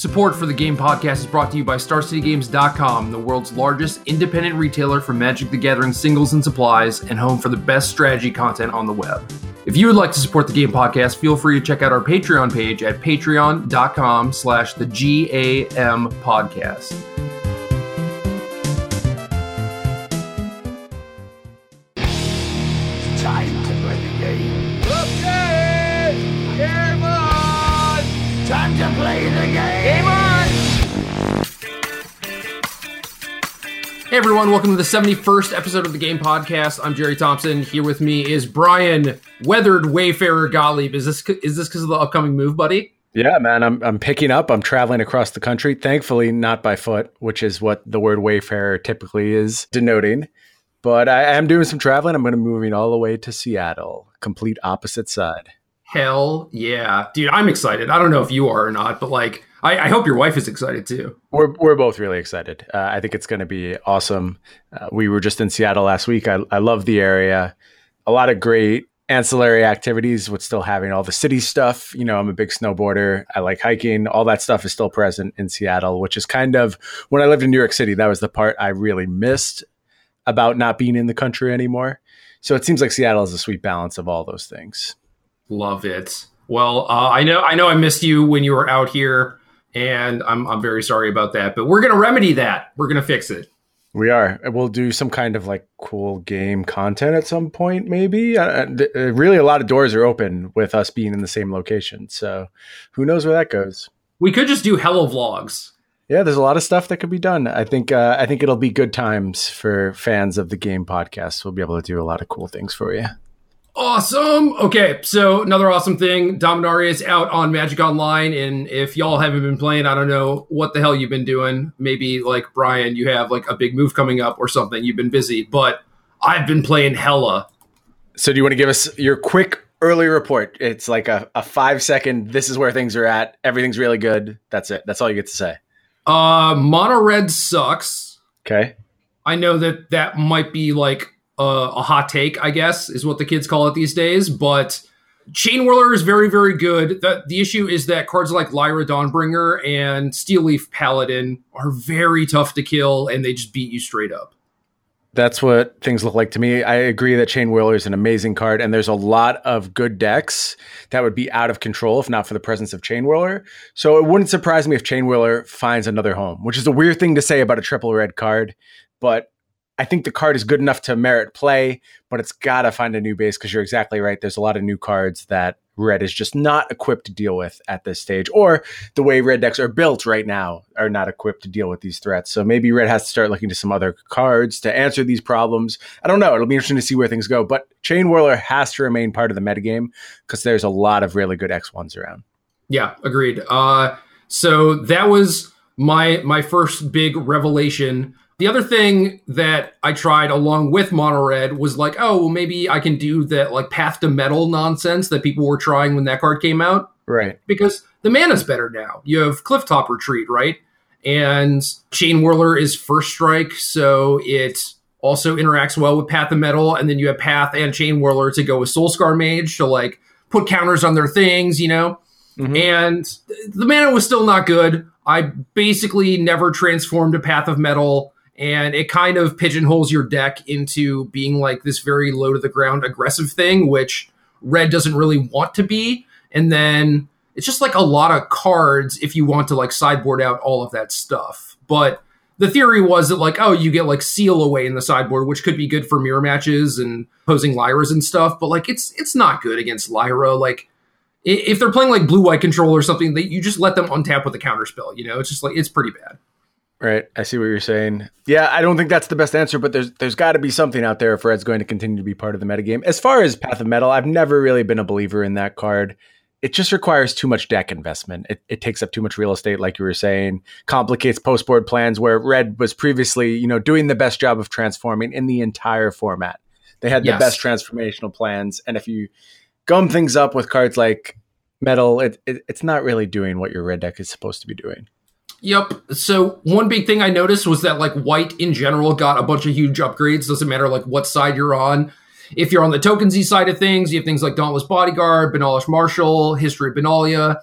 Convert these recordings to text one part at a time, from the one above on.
Support for the Game Podcast is brought to you by StarCityGames.com, the world's largest independent retailer for Magic the Gathering singles and supplies, and home for the best strategy content on the web. If you would like to support the Game Podcast, feel free to check out our Patreon page at patreon.com slash the GAM podcast. Everyone, welcome to the 71st episode of the Game Podcast. I'm Jerry Thompson. Here with me is Brian Weathered Wayfarer Gottlieb. Is this is this because of the upcoming move, buddy? Yeah, man, I'm I'm picking up. I'm traveling across the country. Thankfully, not by foot, which is what the word wayfarer typically is denoting. But I am doing some traveling. I'm going to be moving all the way to Seattle, complete opposite side. Hell yeah, dude! I'm excited. I don't know if you are or not, but like, I, I hope your wife is excited too. We're we're both really excited. Uh, I think it's going to be awesome. Uh, we were just in Seattle last week. I I love the area. A lot of great ancillary activities with still having all the city stuff. You know, I'm a big snowboarder. I like hiking. All that stuff is still present in Seattle, which is kind of when I lived in New York City, that was the part I really missed about not being in the country anymore. So it seems like Seattle is a sweet balance of all those things. Love it. Well, uh, I know I know I missed you when you were out here, and I'm I'm very sorry about that. But we're gonna remedy that. We're gonna fix it. We are. We'll do some kind of like cool game content at some point, maybe. Uh, th- uh, really, a lot of doors are open with us being in the same location. So who knows where that goes? We could just do hello vlogs. Yeah, there's a lot of stuff that could be done. I think uh, I think it'll be good times for fans of the game podcast. We'll be able to do a lot of cool things for you. Awesome. Okay, so another awesome thing. Dominaria is out on Magic Online, and if y'all haven't been playing, I don't know what the hell you've been doing. Maybe like Brian, you have like a big move coming up or something. You've been busy, but I've been playing hella. So, do you want to give us your quick early report? It's like a, a five second. This is where things are at. Everything's really good. That's it. That's all you get to say. Uh, Mono Red sucks. Okay. I know that that might be like a, hot take, I guess, is what the kids call it these days. But Chain Whirler is very, very good. The, the issue is that cards like Lyra Dawnbringer and Steel Leaf Paladin are very tough to kill, and they just beat you straight up. That's what things look like to me. I agree that Chain Whirler is an amazing card, and there's a lot of good decks that would be out of control if not for the presence of Chain Whirler. So it wouldn't surprise me if Chain Whirler finds another home, which is a weird thing to say about a triple red card, but I think the card is good enough to merit play, but it's got to find a new base because you're exactly right. There's a lot of new cards that red is just not equipped to deal with at this stage, or the way red decks are built right now are not equipped to deal with these threats. So maybe red has to start looking to some other cards to answer these problems. I don't know. It'll be interesting to see where things go, but Chain Whirler has to remain part of the metagame because there's a lot of really good X1s around. Yeah, agreed. Uh, so that was my my first big revelation. The other thing that I tried along with Mono Red was like, oh, well, maybe I can do that like Path to Mettle nonsense that people were trying when that card came out. Right. Because the mana's better now. You have Clifftop Retreat, right? And Chain Whirler is first strike, so it also interacts well with Path of Mettle, and then you have Path and Chain Whirler to go with Soulscar Mage to like put counters on their things, you know? Mhm. And the mana was still not good. I basically never transformed a Path of Mettle, and it kind of pigeonholes your deck into being like this very low to the ground aggressive thing, which red doesn't really want to be. And then it's just like a lot of cards if you want to like sideboard out all of that stuff. But the theory was that like, oh, you get like seal away in the sideboard, which could be good for mirror matches and posing Lyras and stuff. But like, it's it's not good against Lyra. Like, if they're playing like blue white control or something, that you just let them untap with a counterspell. You know, it's just like it's pretty bad. Right. I see what you're saying. Yeah, I don't think that's the best answer, but there's there's got to be something out there if Red's going to continue to be part of the metagame. As far as Path of Mettle, I've never really been a believer in that card. It just requires too much deck investment. It, it takes up too much real estate, like you were saying, complicates post board plans where Red was previously, you know, doing the best job of transforming in the entire format. They had the Yes. best transformational plans, and if you gum things up with cards like Mettle, it, it it's not really doing what your red deck is supposed to be doing. Yep. So one big thing I noticed was that like white in general got a bunch of huge upgrades. Doesn't matter like what side you're on. if you're on the tokensy side of things, you have things like Dauntless Bodyguard, Benalish Marshal, History of Benalia.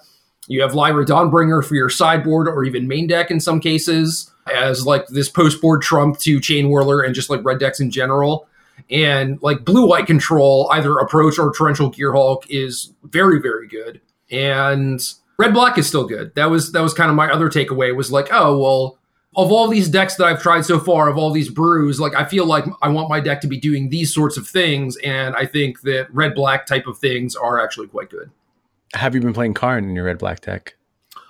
You have Lyra Dawnbringer for your sideboard or even main deck in some cases, as like this post board trump to Chain Whirler and just like red decks in general. And like blue white control, either approach or torrential Gearhulk is very, very good. And red black is still good. That was that was kind of my other takeaway was like, oh well, of all these decks that I've tried so far, of all these brews, like I feel like I want my deck to be doing these sorts of things, and I think that red black type of things are actually quite good. Have you been playing Karn in your red black deck?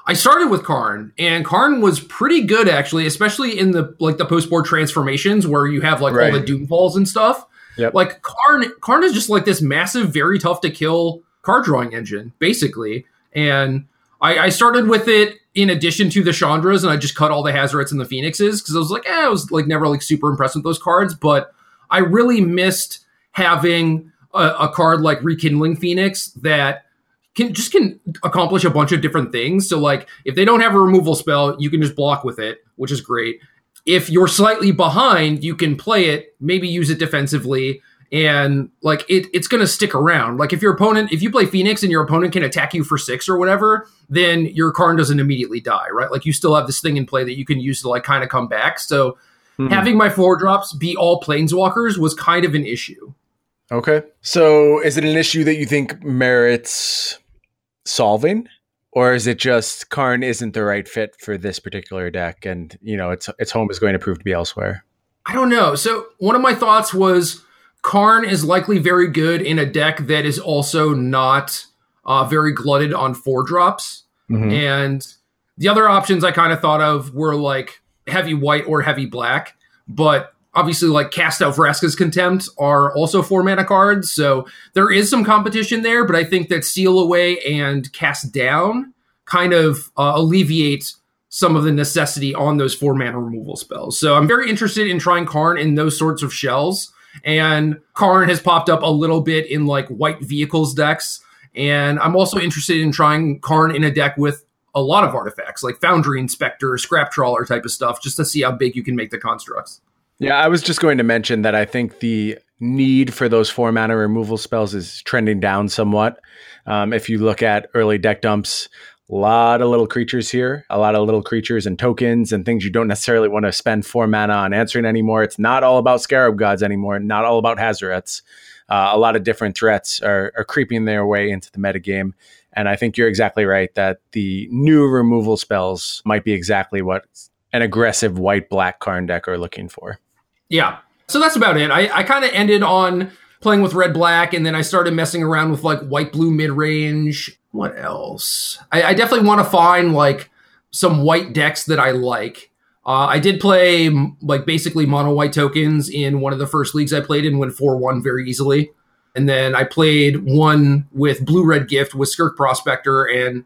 I started with Karn, and Karn was pretty good actually, especially in the like the post board transformations where you have like Right. all the doomfalls and stuff. Yep. Like Karn, Karn is just like this massive, very tough to kill card drawing engine, basically. And I, I started with it in addition to the Chandras, and I just cut all the Hazarets and the Phoenixes because I was like, eh, I was like never like super impressed with those cards, but I really missed having a, a card like Rekindling Phoenix that can just can accomplish a bunch of different things. So like if they don't have a removal spell, you can just block with it, which is great. If you're slightly behind, you can play it, maybe use it defensively, and like it, it's going to stick around. Like if your opponent, if you play Phoenix and your opponent can attack you for six or whatever, then your Karn doesn't immediately die, right? Like you still have this thing in play that you can use to like kind of come back. So hmm. having my four drops be all planeswalkers was kind of an issue. Okay. So is it an issue that you think merits solving? Or is it just Karn isn't the right fit for this particular deck and you know its its home is going to prove to be elsewhere? I don't know. So one of my thoughts was Karn is likely very good in a deck that is also not uh, very glutted on four drops. Mhm. And the other options I kind of thought of were like heavy white or heavy black, but obviously like cast out Vraska's contempt are also four mana cards, so there is some competition there. But I think that seal away and cast down kind of uh, alleviate some of the necessity on those four mana removal spells. So I'm very interested in trying Karn in those sorts of shells. And Karn has popped up a little bit in like white vehicles decks. And I'm also interested in trying Karn in a deck with a lot of artifacts like Foundry Inspector, Scrap Trawler type of stuff, just to see how big you can make the constructs. Yeah, I was just going to mention that I think the need for those four mana removal spells is trending down somewhat. Um, if you look at early deck dumps, a lot of little creatures here, a lot of little creatures and tokens and things you don't necessarily want to spend four mana on answering anymore. It's not all about Scarab Gods anymore, not all about Hazarets. Uh, a lot of different threats are, are creeping their way into the metagame. And I think you're exactly right that the new removal spells might be exactly what an aggressive white black Karn deck are looking for. Yeah. So that's about it. I, I kind of ended on playing with red black, and then I started messing around with like white blue mid range. What else? I, I definitely want to find like some white decks that I like. Uh, I did play like basically mono white tokens in one of the first leagues I played in, went 4 1 very easily. And then I played one with blue red gift with Skirk Prospector and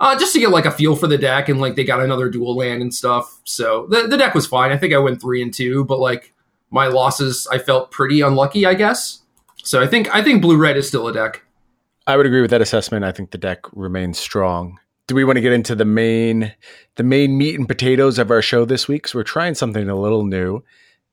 uh, just to get like a feel for the deck and like they got another dual land and stuff. So the, the deck was fine. I think I went three and two, but like my losses, I felt pretty unlucky, I guess. So I think I think blue red is still a deck. I would agree with that assessment. I think the deck remains strong. Do we want to get into the main the main meat and potatoes of our show this week? So we're trying something a little new,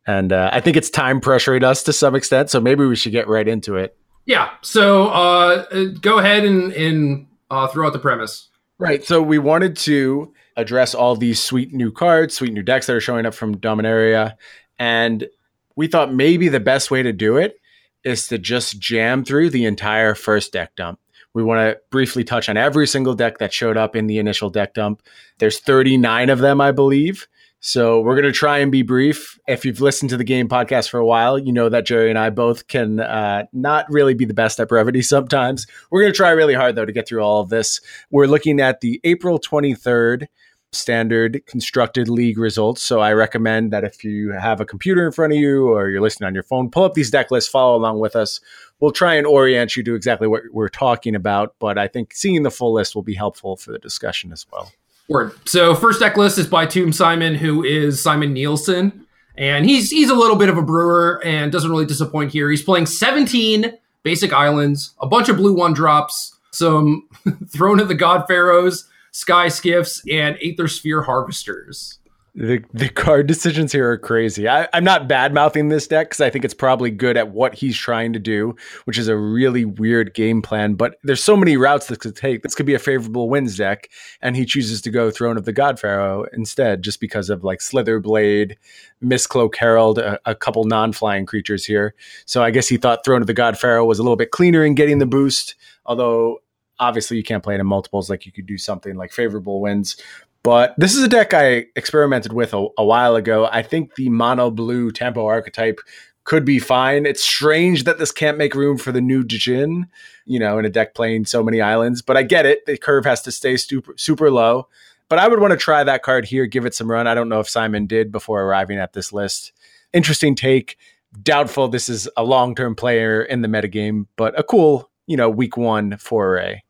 and uh, I think it's time pressuring us to some extent. So maybe we should get right into it. Yeah. So uh, uh, go ahead and, and uh, throw out the premise. Right. So we wanted to address all these sweet new cards, sweet new decks that are showing up from Dominaria. And we thought maybe the best way to do it is to just jam through the entire first deck dump. We want to briefly touch on every single deck that showed up in the initial deck dump. There's 39 of them, I believe. So we're going to try and be brief. If you've listened to the game podcast for a while, you know that Jerry and I both can uh, not really be the best at brevity sometimes. We're going to try really hard, though, to get through all of this. We're looking at the April 23rd standard constructed league results. So I recommend that if you have a computer in front of you or you're listening on your phone, pull up these deck lists, follow along with us. We'll try and orient you to exactly what we're talking about, but I think seeing the full list will be helpful for the discussion as well. Word. So first deck list is by Tomb Simon, who is Simon Nielsen, and he's he's a little bit of a brewer and doesn't really disappoint here. He's playing 17 basic islands, a bunch of blue one drops, some Throne of the God Pharaohs, Sky Skiffs, and Aethersphere Harvesters. The the card decisions here are crazy. I, I'm not bad mouthing this deck because I think it's probably good at what he's trying to do, which is a really weird game plan. But there's so many routes this could take. This could be a Favorable Winds deck, and he chooses to go Throne of the God Pharaoh instead, just because of like Slither Blade, Mistcloak Herald, a, a couple non-flying creatures here. So I guess he thought Throne of the God Pharaoh was a little bit cleaner in getting the boost, although obviously you can't play it in multiples like you could do something like Favorable Winds but this is a deck I experimented with a, a while ago. I think the mono blue tempo archetype could be fine. It's strange that this can't make room for the new Djinn, you know, in a deck playing so many islands, but I get it. The curve has to stay super, super low. But I would want to try that card here, give it some run. I don't know if Simon did before arriving at this list. Interesting take. Doubtful this is a long term player in the metagame, but a cool, you know, week one foray.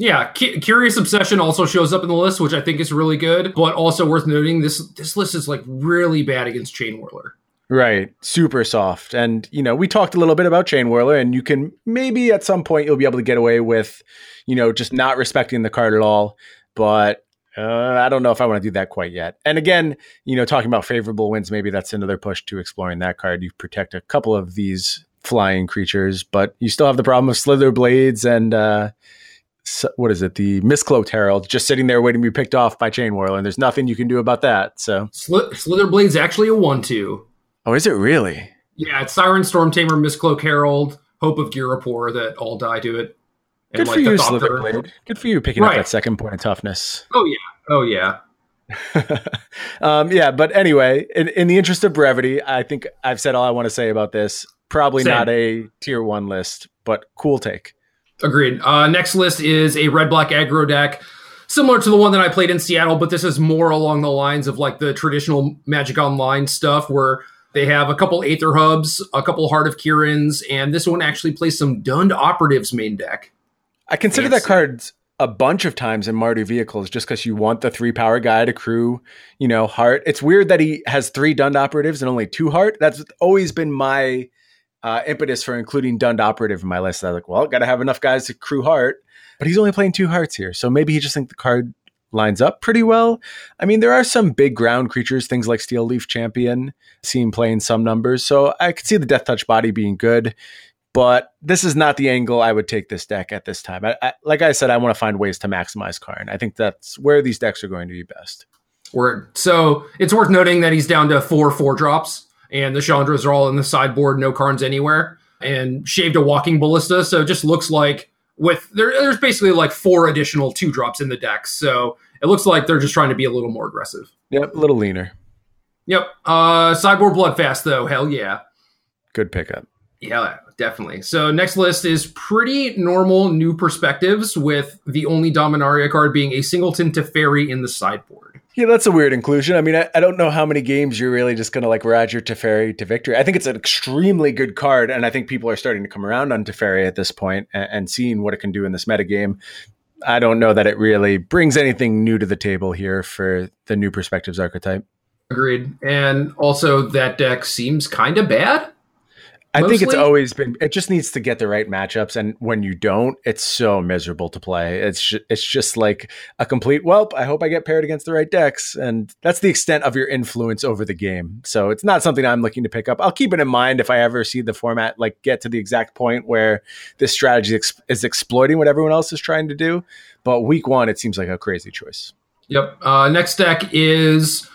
Yeah, Curious Obsession also shows up in the list, which I think is really good. But also worth noting, this this list is like really bad against Chain Whirler. Right, super soft, and you know we talked a little bit about Chain Whirler, and you can maybe at some point you'll be able to get away with, you know, just not respecting the card at all. But uh, I don't know if I want to do that quite yet. And again, you know, talking about Favorable Winds, maybe that's another push to exploring that card. You protect a couple of these flying creatures, but you still have the problem of Slither Blades and. uh what is it? The Mistcloak Herald just sitting there waiting to be picked off by Chain Whirler, and there's nothing you can do about that. So Sl- Slither Blade's actually a one-two. Oh, is it really? Yeah, it's Siren Storm Stormtamer, Mistcloak Herald, Hope of Ghirapur that all die to it. And Good like for you, Slither Blade. Good for you picking right. up that second point of toughness. Oh yeah. Oh yeah. um, yeah, but anyway, in, in, the interest of brevity, I think I've said all I want to say about this. Probably Same. not a tier one list, but cool take. Agreed. Uh, next list is a red black aggro deck, similar to the one that I played in Seattle, but this is more along the lines of like the traditional Magic Online stuff where they have a couple Aether Hubs, a couple Heart of Kirans, and this one actually plays some Dund Operatives main deck. I consider Fancy. that card a bunch of times in Mardu vehicles just because you want the three power guy to crew, you know, heart. It's weird that he has three Dund operatives and only two heart. That's always been my uh, impetus for including Dund Operative in my list. I was like, well, got to have enough guys to crew Heart, but he's only playing two Hearts here, so maybe he just think the card lines up pretty well. I mean, there are some big ground creatures, things like Steel Leaf Champion, seen playing some numbers, so I could see the Death Touch body being good. But this is not the angle I would take this deck at this time. I, I, like I said, I want to find ways to maximize Karn. I think that's where these decks are going to be best. Word. So it's worth noting that he's down to four four drops and the Chandras are all in the sideboard, no Karns anywhere, and shaved a walking ballista. So it just looks like with there, there's basically like four additional two drops in the deck. So it looks like they're just trying to be a little more aggressive. Yep, a little leaner. Yep. Uh sideboard bloodfast though, hell yeah. Good pickup. Yeah, definitely. So next list is pretty normal new perspectives with the only Dominaria card being a singleton Teferi in the sideboard. Yeah, that's a weird inclusion. I mean, I, I don't know how many games you're really just going to like your Teferi to victory. I think it's an extremely good card, and I think people are starting to come around on Teferi at this point and, and seeing what it can do in this metagame. I don't know that it really brings anything new to the table here for the new perspectives archetype. Agreed. And also, that deck seems kind of bad. I Mostly? think it's always been. It just needs to get the right matchups, and when you don't, it's so miserable to play. It's just, it's just like a complete. whelp. I hope I get paired against the right decks, and that's the extent of your influence over the game. So it's not something I'm looking to pick up. I'll keep it in mind if I ever see the format like get to the exact point where this strategy ex- is exploiting what everyone else is trying to do. But week one, it seems like a crazy choice. Yep. Uh, next deck is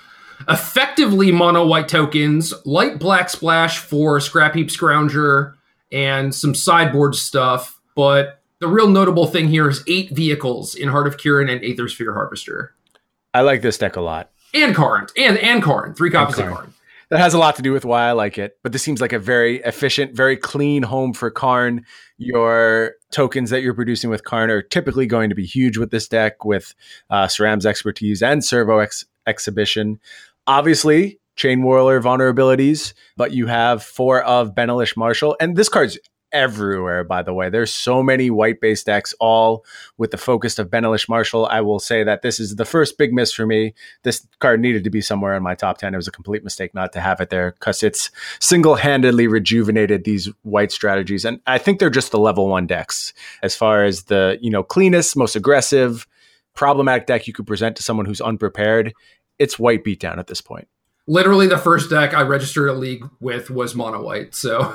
effectively mono white tokens, light black splash for Scrapheap Scrounger, and some sideboard stuff. But the real notable thing here is eight vehicles in Heart of Kiran and Aethersphere Harvester. I like this deck a lot. And Karn. And and Karn. Three copies of Karn. That has a lot to do with why I like it. But this seems like a very efficient, very clean home for Karn. Your tokens that you're producing with Karn are typically going to be huge with this deck with uh, Sram's expertise and Servo ex- exhibition. Obviously, Chain Whirler vulnerabilities, but you have four of Benalish Marshal. And this card's everywhere, by the way. There's so many white based decks, all with the focus of Benalish Marshal. I will say that this is the first big miss for me. This card needed to be somewhere in my top 10. It was a complete mistake not to have it there because it's single handedly rejuvenated these white strategies. And I think they're just the level one decks as far as the, you know, cleanest, most aggressive, problematic deck you could present to someone who's unprepared it's white beatdown at this point. Literally, the first deck I registered a league with was mono white. So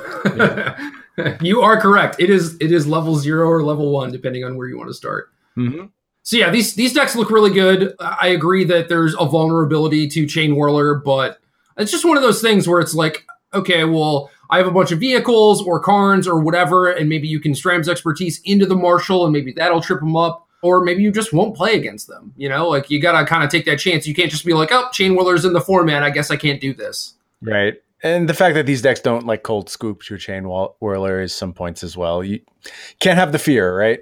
you are correct. It is it is level zero or level one, depending on where you want to start. Mm-hmm. So yeah, these these decks look really good. I agree that there's a vulnerability to Chain Whirler, but it's just one of those things where it's like, okay, well, I have a bunch of vehicles or Karns or whatever, and maybe you can Sram's expertise into the Marshal, and maybe that'll trip them up. Or maybe you just won't play against them. You know, like you gotta kind of take that chance. You can't just be like, oh, Chain Whirler's in the format. I guess I can't do this. Right. And the fact that these decks don't like cold scoop your chain whirler is some points as well. You can't have the fear, right?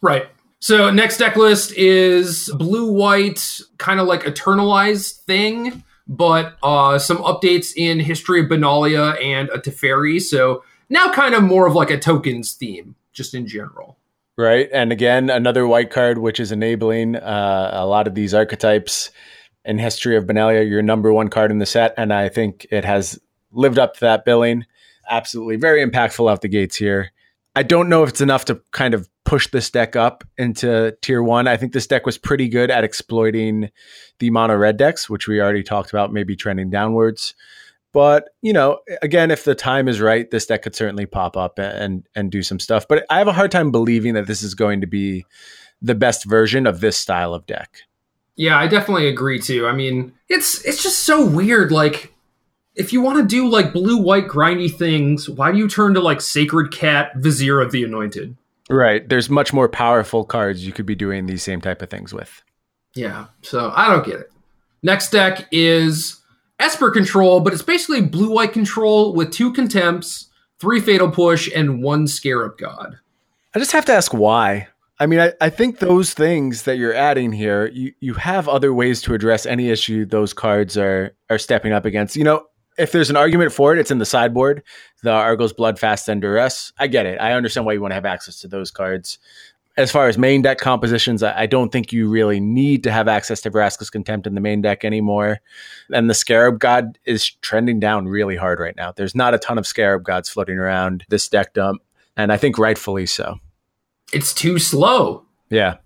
Right. So next deck list is blue white, kind of like eternalized thing, but uh, some updates in history of Benalia and a Teferi. So now kind of more of like a tokens theme, just in general. Right. And again, another white card, which is enabling uh, a lot of these archetypes in history of Benalia, your number one card in the set. And I think it has lived up to that billing. Absolutely very impactful out the gates here. I don't know if it's enough to kind of push this deck up into tier one. I think this deck was pretty good at exploiting the mono red decks, which we already talked about, maybe trending downwards. But you know, again, if the time is right, this deck could certainly pop up and and do some stuff. But I have a hard time believing that this is going to be the best version of this style of deck. Yeah, I definitely agree too. I mean, it's it's just so weird. Like if you want to do like blue white grindy things, why do you turn to like Sacred Cat Vizier of the Anointed? Right. There's much more powerful cards you could be doing these same type of things with. Yeah. So I don't get it. Next deck is Esper Control, but it's basically blue white control with two contempts, three fatal push, and one scarab god. I just have to ask why. I mean, I, I think those things that you're adding here, you, you have other ways to address any issue those cards are are stepping up against. You know, if there's an argument for it, it's in the sideboard. The Arguel's Blood Fast and Duress. I get it. I understand why you want to have access to those cards. As far as main deck compositions, I don't think you really need to have access to Vraska's Contempt in the main deck anymore. And the Scarab God is trending down really hard right now. There's not a ton of Scarab Gods floating around this deck dump, and I think rightfully so. It's too slow. Yeah.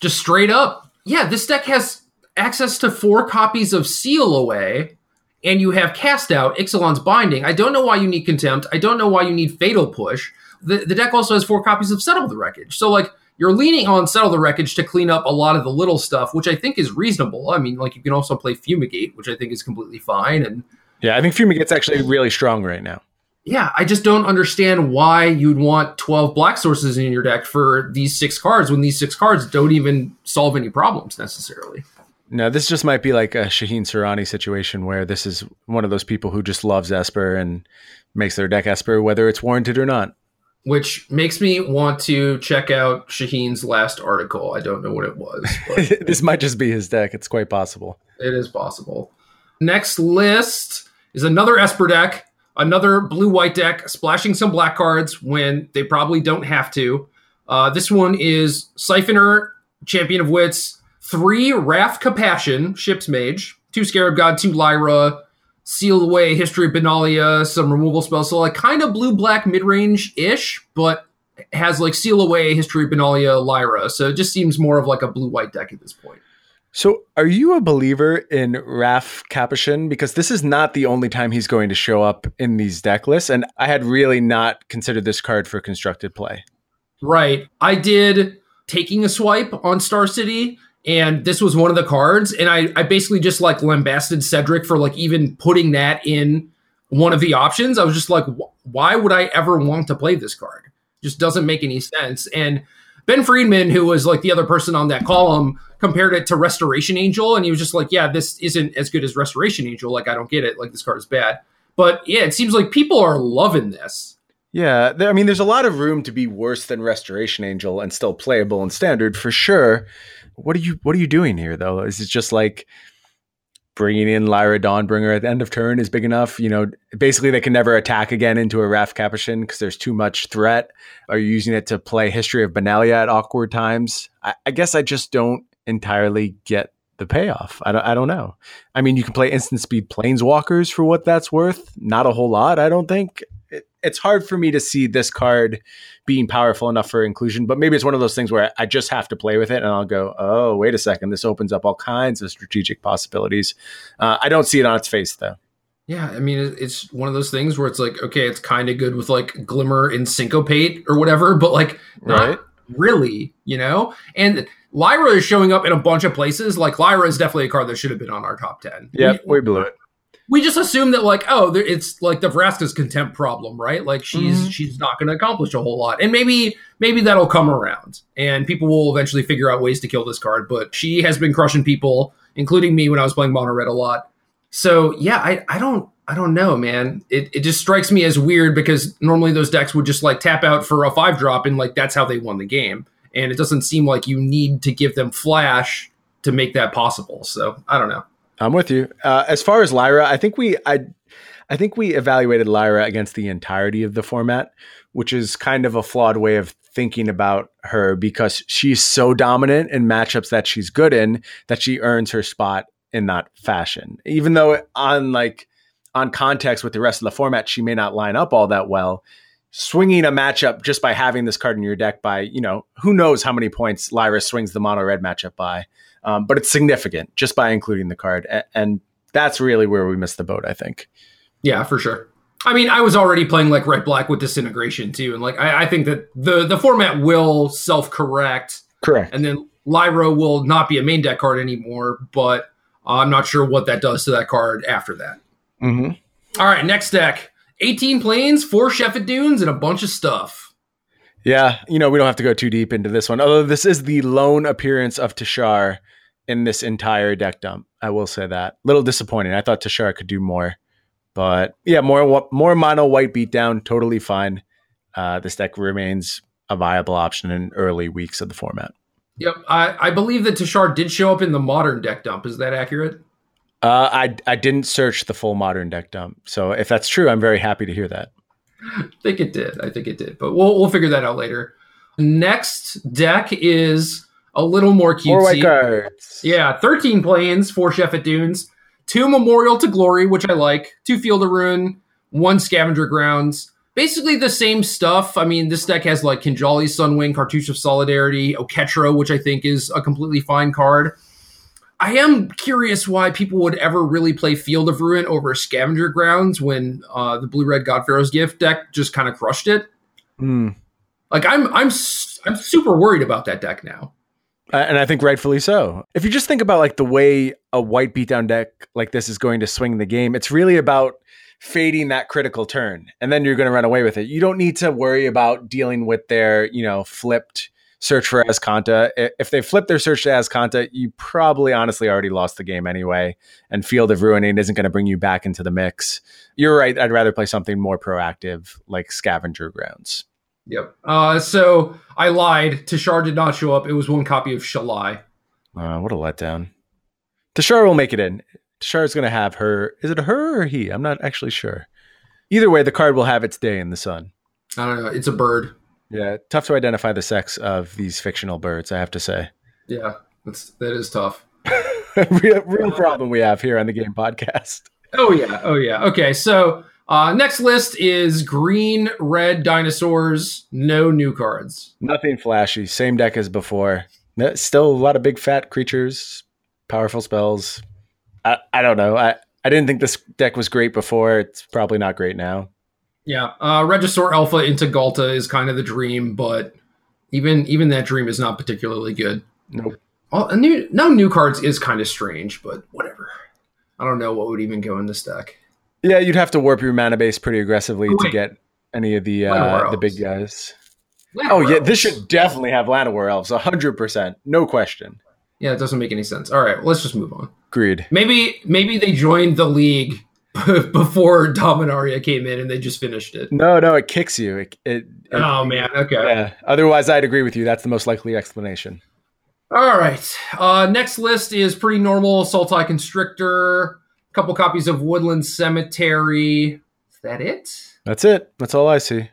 Just straight up. Yeah, this deck has access to four copies of Seal Away and you have cast out Ixalan's Binding. I don't know why you need Contempt. I don't know why you need Fatal Push. The, the deck also has four copies of Settle the Wreckage. So, like, you're leaning on Settle the Wreckage to clean up a lot of the little stuff, which I think is reasonable. I mean, like, you can also play Fumigate, which I think is completely fine. And yeah, I think Fumigate's actually really strong right now. Yeah, I just don't understand why you'd want 12 black sources in your deck for these six cards when these six cards don't even solve any problems necessarily. No, this just might be like a Shaheen Soorani situation where this is one of those people who just loves Esper and makes their deck Esper, whether it's warranted or not. Which makes me want to check out Shaheen's last article. I don't know what it was. this might just be his deck. It's quite possible. It is possible. Next list is another Esper deck, another blue white deck, splashing some black cards when they probably don't have to. Uh, this one is Siphoner, Champion of Wits, three Raff Capashen, Ship's Mage, two Scarab God, two Lyra, Seal Away, History of Benalia, some removal spells. So like kind of blue black mid range ish, but has like Seal Away, History of Benalia, Lyra. So it just seems more of like a blue white deck at this point. So, are you a believer in Raff Capashen? Because this is not the only time he's going to show up in these deck lists, and I had really not considered this card for constructed play. Right. I did taking a swipe on Star City, and this was one of the cards. And i i basically just like lambasted cedric for like even putting that in one of the options. I was just like why would i ever want to play this card? Just doesn't make any sense. And ben friedman who was like the other person on that column compared it to restoration angel. And he was just like yeah this isn't as good as restoration angel. Like i don't get it. Like this card is bad. But yeah it seems like people are loving this. Yeah, I mean, there's a lot of room to be worse than Restoration Angel and still playable in Standard for sure what are you what are you doing here though? Is it just like bringing in Lyra Dawnbringer at the end of turn is big enough? You know, basically they can never attack again into a Raff Capashen because there's too much threat. Are you using it to play History of Benalia at awkward times? I, I guess I just don't entirely get the payoff. I don't, I don't know. I mean, you can play instant speed planeswalkers for what that's worth. Not a whole lot, I don't think. it, it's hard for me to see this card being powerful enough for inclusion. But maybe it's one of those things where I just have to play with it, and I'll go, oh, wait a second, this opens up all kinds of strategic possibilities. Uh, I don't see it on its face though. Yeah, I mean, it's one of those things where it's like, okay, it's kind of good with like glimmer and syncopate or whatever, but like not Right. really, you know. And Lyra is showing up in a bunch of places. Like Lyra is definitely a card that should have been on our top ten. Yeah, We- way below it. We just assume that like oh it's like the Vraska's contempt problem right? Like she's Mhm. she's not going to accomplish a whole lot. And maybe maybe that'll come around and people will eventually figure out ways to kill this card but she has been crushing people including me when I was playing mono red a lot. So yeah I I don't I don't know man. It it just strikes me as weird because normally those decks would just like tap out for a five drop and like that's how they won the game. And it doesn't seem like you need to give them flash to make that possible. So I don't know I'm with you. Uh, as far as Lyra, I think we I I think we evaluated Lyra against the entirety of the format, which is kind of a flawed way of thinking about her because she's so dominant in matchups that she's good in that she earns her spot in that fashion. Even though on like on context with the rest of the format, she may not line up all that well. Swinging a matchup just by having this card in your deck by, you know, who knows how many points Lyra swings the mono red matchup by um, but it's significant just by including the card, A- and that's really where we missed the boat. I think. Yeah, for sure. I mean, I was already playing like red black with disintegration too, and like I, I think that the the format will self correct, Correct. and then Lyra will not be a main deck card anymore. But I'm not sure what that does to that card after that. hmm All right, next deck: 18 plains, four Shefet Dunes, and a bunch of stuff. Yeah, you know we don't have to go too deep into this one. Although this is the lone appearance of Tashar in this entire deck dump, I will say that. Little disappointing. I thought Tashar could do more, but yeah, more more mono white beatdown, totally fine. Uh, this deck remains a viable option in early weeks of the format. Yep, I, I believe that Tashar did show up in the modern deck dump. Is that accurate? Uh, I I didn't search the full modern deck dump, so if that's true, I'm very happy to hear that. I think it did. I think it did, but we'll we'll figure that out later. Next deck is a little more cutesy. More white cards. Yeah, 13 plains, four Shefet Dunes, two Memorial to Glory, which I like, two Field of Ruin, one Scavenger Grounds. Basically the same stuff. I mean, this deck has like Kinjali Sunwing, Cartouche of Solidarity, Oketra, which I think is a completely fine card. I am curious why people would ever really play Field of Ruin over Scavenger Grounds when uh, the Blue Red God Pharaoh's Gift deck just kind of crushed it. Hmm. Like I'm, I'm, I'm super worried about that deck now. Uh, and I think rightfully so. If you just think about like the way a white beatdown deck like this is going to swing the game, it's really about fading that critical turn, and then you're going to run away with it. You don't need to worry about dealing with their, you know, flipped search for Azcanta. If they flip their search to Azcanta, you probably honestly already lost the game anyway. And Field of Ruining isn't going to bring you back into the mix. You're right. I'd rather play something more proactive like Scavenger Grounds. Yep. Uh, so I lied. Tashar did not show up. It was one copy of Shalai. Uh, what a letdown. Tashar will make it in. Tashar is going to have her. Is it her or he? I'm not actually sure. Either way, the card will have its day in the sun. I don't know. It's a bird. Yeah, tough to identify the sex of these fictional birds, I have to say. Yeah, that's that is tough. real, real problem we have here on the Game Podcast. Oh yeah. Oh yeah. Okay. So uh, next list is green, red dinosaurs. No new cards. Nothing flashy. Same deck as before. Still a lot of big fat creatures, powerful spells. I, I don't know. I, I didn't think this deck was great before. It's probably not great now. Yeah. Uh, Regisaur Alpha into Ghalta is kind of the dream, but even even that dream is not particularly good. Nope. A new no new cards is kind of strange, but whatever. I don't know what would even go in this deck. Yeah, you'd have to warp your mana base pretty aggressively Oh, to get any of the uh, the big Elves. guys. Oh yeah, this should definitely have Llanowar elves, hundred percent, no question. Yeah, it doesn't make any sense. All right, let's just move on. Agreed. Maybe maybe they joined the league before Dominaria came in and they just finished it. No, no, it kicks you. It, it, it- Oh man, okay. yeah. Otherwise, I'd agree with you. That's the most likely explanation. All right. Uh, next list is pretty normal. Sultai Constrictor, couple copies of Woodland Cemetery. Is that it? That's it. That's all I see.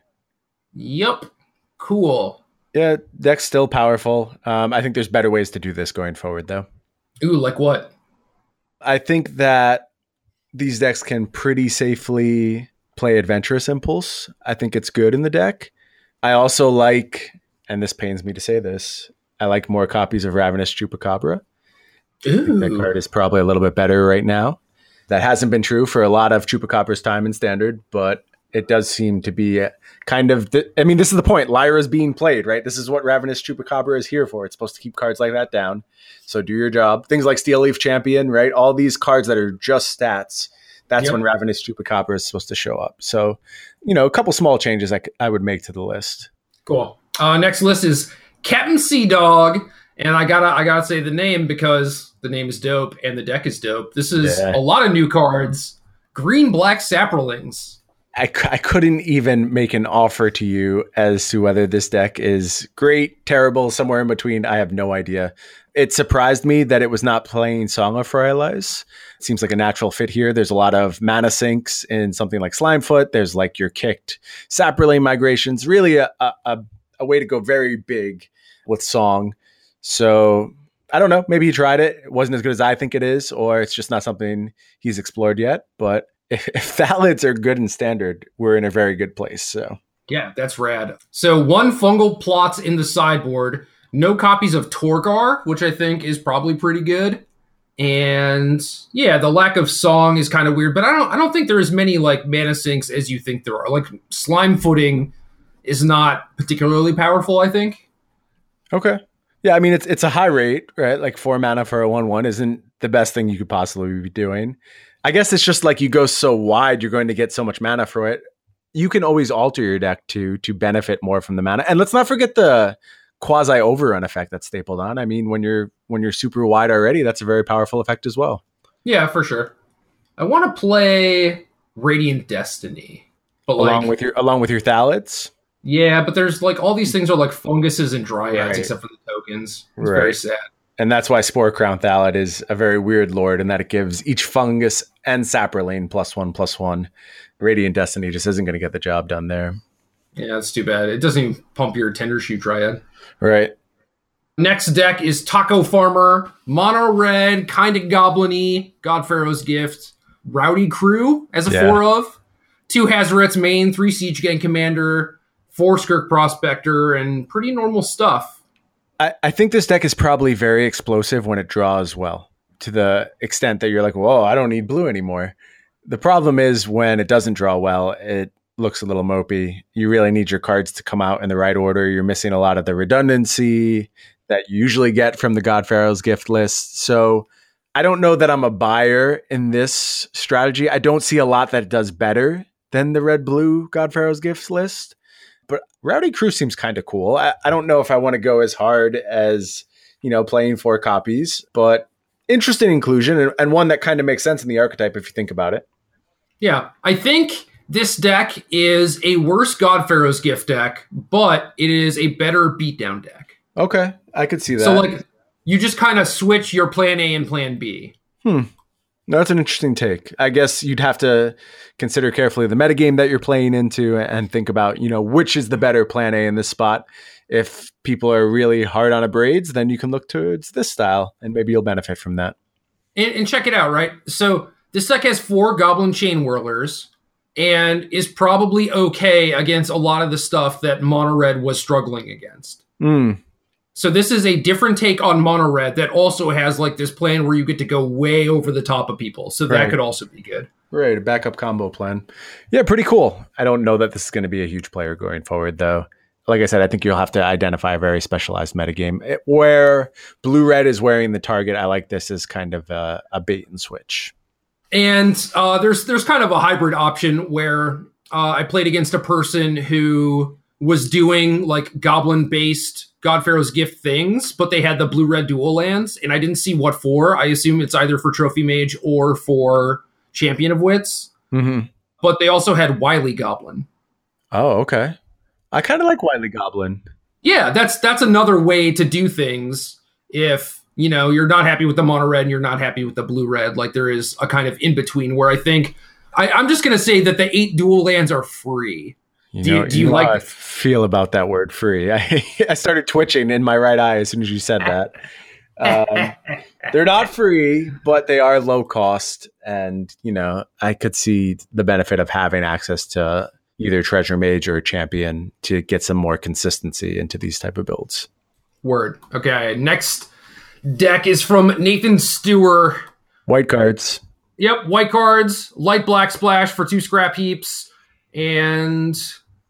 Yep. Cool. Yeah, deck's still powerful. Um, I think there's better ways to do this going forward, though. Ooh, like what? I think that these decks can pretty safely play Adventurous Impulse. I think it's good in the deck. I also like, and this pains me to say this, I like more copies of Ravenous Chupacabra. Ooh, That card is probably a little bit better right now. That hasn't been true for a lot of Chupacabra's time in standard, but it does seem to be kind of. The, I mean, this is the point. Lyra's being played, right? This is what Ravenous Chupacabra is here for. It's supposed to keep cards like that down. So do your job. Things like Steel Leaf Champion, right? All these cards that are just stats. That's Yep. when Ravenous Chupacabra is supposed to show up. So, you know, a couple small changes I, c- I would make to the list. Cool. Uh, next list is Captain Sea Dog, and I gotta I gotta say the name because the name is dope and the deck is dope. This is Yeah. a lot of new cards. Green Black Saprolings. I couldn't even make an offer to you as to whether this deck is great, terrible, somewhere in between. I have no idea. It surprised me that it was not playing Song of Freyalise. It seems like a natural fit here. There's a lot of mana sinks in something like Slimefoot. There's like your kicked Saproling migrations. Really a, a, a way to go very big with Song. So I don't know. Maybe he tried it. It wasn't as good as I think it is, or it's just not something he's explored yet. But if, if Thallids are good and standard, we're in a very good place. So Yeah, that's rad. So one fungal plots in the sideboard. No copies of Torgaar, which I think is probably pretty good. And yeah, the lack of song is kind of weird, but I don't I don't think there is many like mana sinks as you think there are. Like slime footing is not particularly powerful, I think. okay, yeah. I mean, it's it's a high rate, right? Like four mana for a one one isn't the best thing you could possibly be doing. I guess it's just like you go so wide, you're going to get so much mana for it. You can always alter your deck to to benefit more from the mana. And let's not forget the quasi overrun effect that's stapled on. I mean, when you're when you're super wide already, that's a very powerful effect as well. Yeah, for sure. I want to play Radiant Destiny. But like along with your along with your Thallids. Yeah, but there's like all these things are like funguses and dryads Right. except for the tokens. It's very sad. And that's why Sporecrown Thallid is a very weird lord in that it gives each fungus and Saproling plus one plus one. Radiant Destiny just isn't going to get the job done there. Yeah, that's too bad. It doesn't even pump your Tendershoot Dryad. Right. Next deck is Taco Farmer, Mono Red, kind of goblin-y, God Pharaoh's Gift, Rowdy Crew as a Yeah. four of, two Hazaret's main, three Siege Gang Commander, four Skirk Prospector, and pretty normal stuff. I, I think this deck is probably very explosive when it draws well, to the extent that you're like, whoa, I don't need blue anymore. The problem is when it doesn't draw well, it looks a little mopey. You really need your cards to come out in the right order. You're missing a lot of the redundancy that you usually get from the God Pharaoh's gift list. So I don't know that I'm a buyer in this strategy. I don't see a lot that does better than the red blue God Pharaoh's gifts list. But Rowdy Crew seems kind of cool. I, I don't know if I want to go as hard as, you know, playing four copies, but interesting inclusion and, and one that kind of makes sense in the archetype if you think about it. Yeah, I think this deck is a worse God Pharaoh's Gift deck, but it is a better beatdown deck. Okay. I could see that. So like you just kind of switch your plan A and plan B. Hmm. No, that's an interesting take. I guess you'd have to consider carefully the metagame that you're playing into and think about, you know, which is the better plan A in this spot. If people are really hard on a braids, then you can look towards this style and maybe you'll benefit from that. And, and check it out, right? So this deck has four Goblin Chain Whirlers and is probably okay against a lot of the stuff that Mono Red was struggling against. Mm, So this is a different take on Mono Red that also has like this plan where you get to go way over the top of people. So that Right. could also be good. right, a backup combo plan. Yeah, pretty cool. I don't know that this is going to be a huge player going forward, though. Like I said, I think you'll have to identify a very specialized metagame. It- where blue red is wearing the target, I like this as kind of a, a bait and switch. And uh, there's there's kind of a hybrid option where uh, I played against a person who was doing like goblin based God Pharaoh's gift things, but they had the blue red dual lands, and I didn't see what for. I assume it's either for trophy mage or for champion of wits. Mm-hmm. But they also had wily goblin. Oh, okay. I kind of like Wily Goblin. Yeah, that's that's another way to do things if you know you're not happy with the mono red and you're not happy with the blue red. Like there is a kind of in between where I think I, I'm just gonna say that the eight dual lands are free. You Do you- do you know like- how I feel about that word free? I, I started twitching in my right eye as soon as you said that. Um, They're not free, but they are low cost, and you know I could see the benefit of having access to either treasure mage or champion to get some more consistency into these type of builds. Word. Okay. Next deck is from Nathan Stewart. White cards. Yep, white cards, light black splash for two scrap heaps, and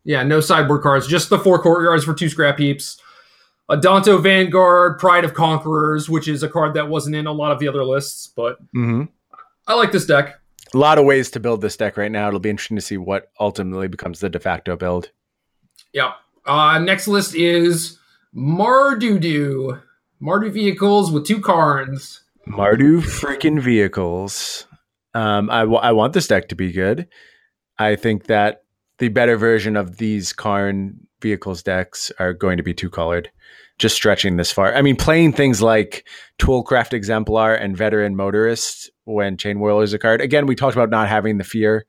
yeah, no sideboard cards, just the four courtyards for two scrap heaps. Adanto Vanguard, Pride of Conquerors, which is a card that wasn't in a lot of the other lists, but Mm-hmm. I like this deck. A lot of ways to build this deck right now. It'll be interesting to see what ultimately becomes the de facto build. Yep. Uh, next list is Mardudu. Mardu vehicles with two cards. Mardu freaking vehicles. Um, I, w- I want this deck to be good. I think that the better version of these Karn vehicles decks are going to be two colored. Just stretching this far. I mean, playing things like Toolcraft Exemplar and Veteran Motorist when Chain Whirler is a card. Again, we talked about not having the fear,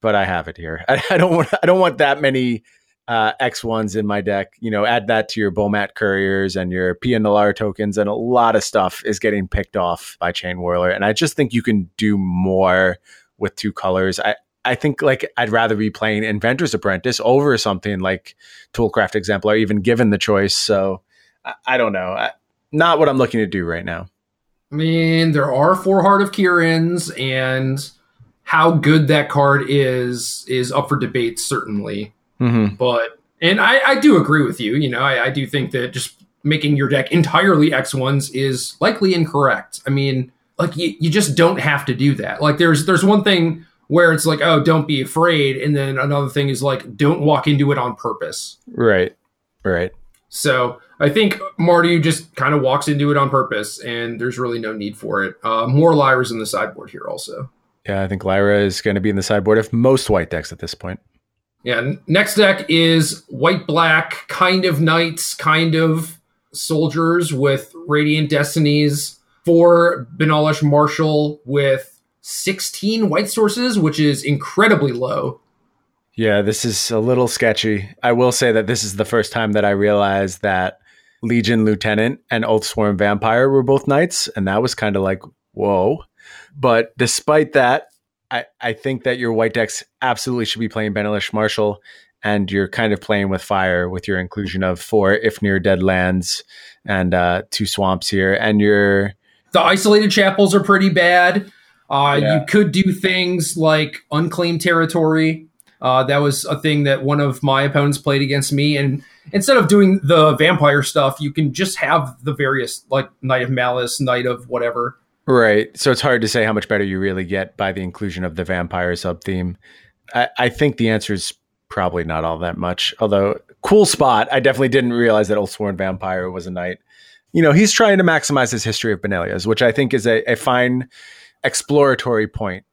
but I have it here. I, I don't want. I don't want that many uh, X ones in my deck. You know, add that to your Bomat couriers and your Pia Nalaar tokens, and a lot of stuff is getting picked off by Chain Whirler. And I just think you can do more with two colors. I I think like I'd rather be playing Inventor's Apprentice over something like Toolcraft Exemplar, even given the choice. So I, I don't know. I, not what I'm looking to do right now. I mean, there are four Heart of Kiran's, and how good that card is is up for debate, certainly. Mm-hmm. But and I, I do agree with you. You know, I, I do think that just making your deck entirely X ones is likely incorrect. I mean, like you, you just don't have to do that. Like there's there's one thing where it's like, oh, don't be afraid, and then another thing is like, don't walk into it on purpose. Right. Right. So I think Marty just kind of walks into it on purpose, and there's really no need for it. Uh, more Lyras in the sideboard here, also. Yeah, I think Lyra is going to be in the sideboard of most white decks at this point. Yeah. Next deck is white black, kind of knights, kind of soldiers with radiant destinies. For Benalish Marshal with 16 white sources, which is incredibly low. Yeah, this is a little sketchy. I will say that this is the first time that I realized that Legion Lieutenant and Oathsworn Vampire were both knights, and that was kind of like, whoa. But despite that, I, I think that your white decks absolutely should be playing Benalish Marshal, and you're kind of playing with fire with your inclusion of four if near dead lands and uh, two swamps here, and your The isolated chapels are pretty bad. Uh, Yeah. You could do things like unclaimed territory. Uh, that was a thing that one of my opponents played against me. And instead of doing the vampire stuff, you can just have the various, like Knight of Malice, Knight of whatever. Right. So it's hard to say how much better you really get by the inclusion of the vampire sub theme. I, I think the answer is probably not all that much. Although, cool spot. I definitely didn't realize that Oathsworn Vampire was a knight. You know, he's trying to maximize his history of Benalias, which I think is a, a fine exploratory point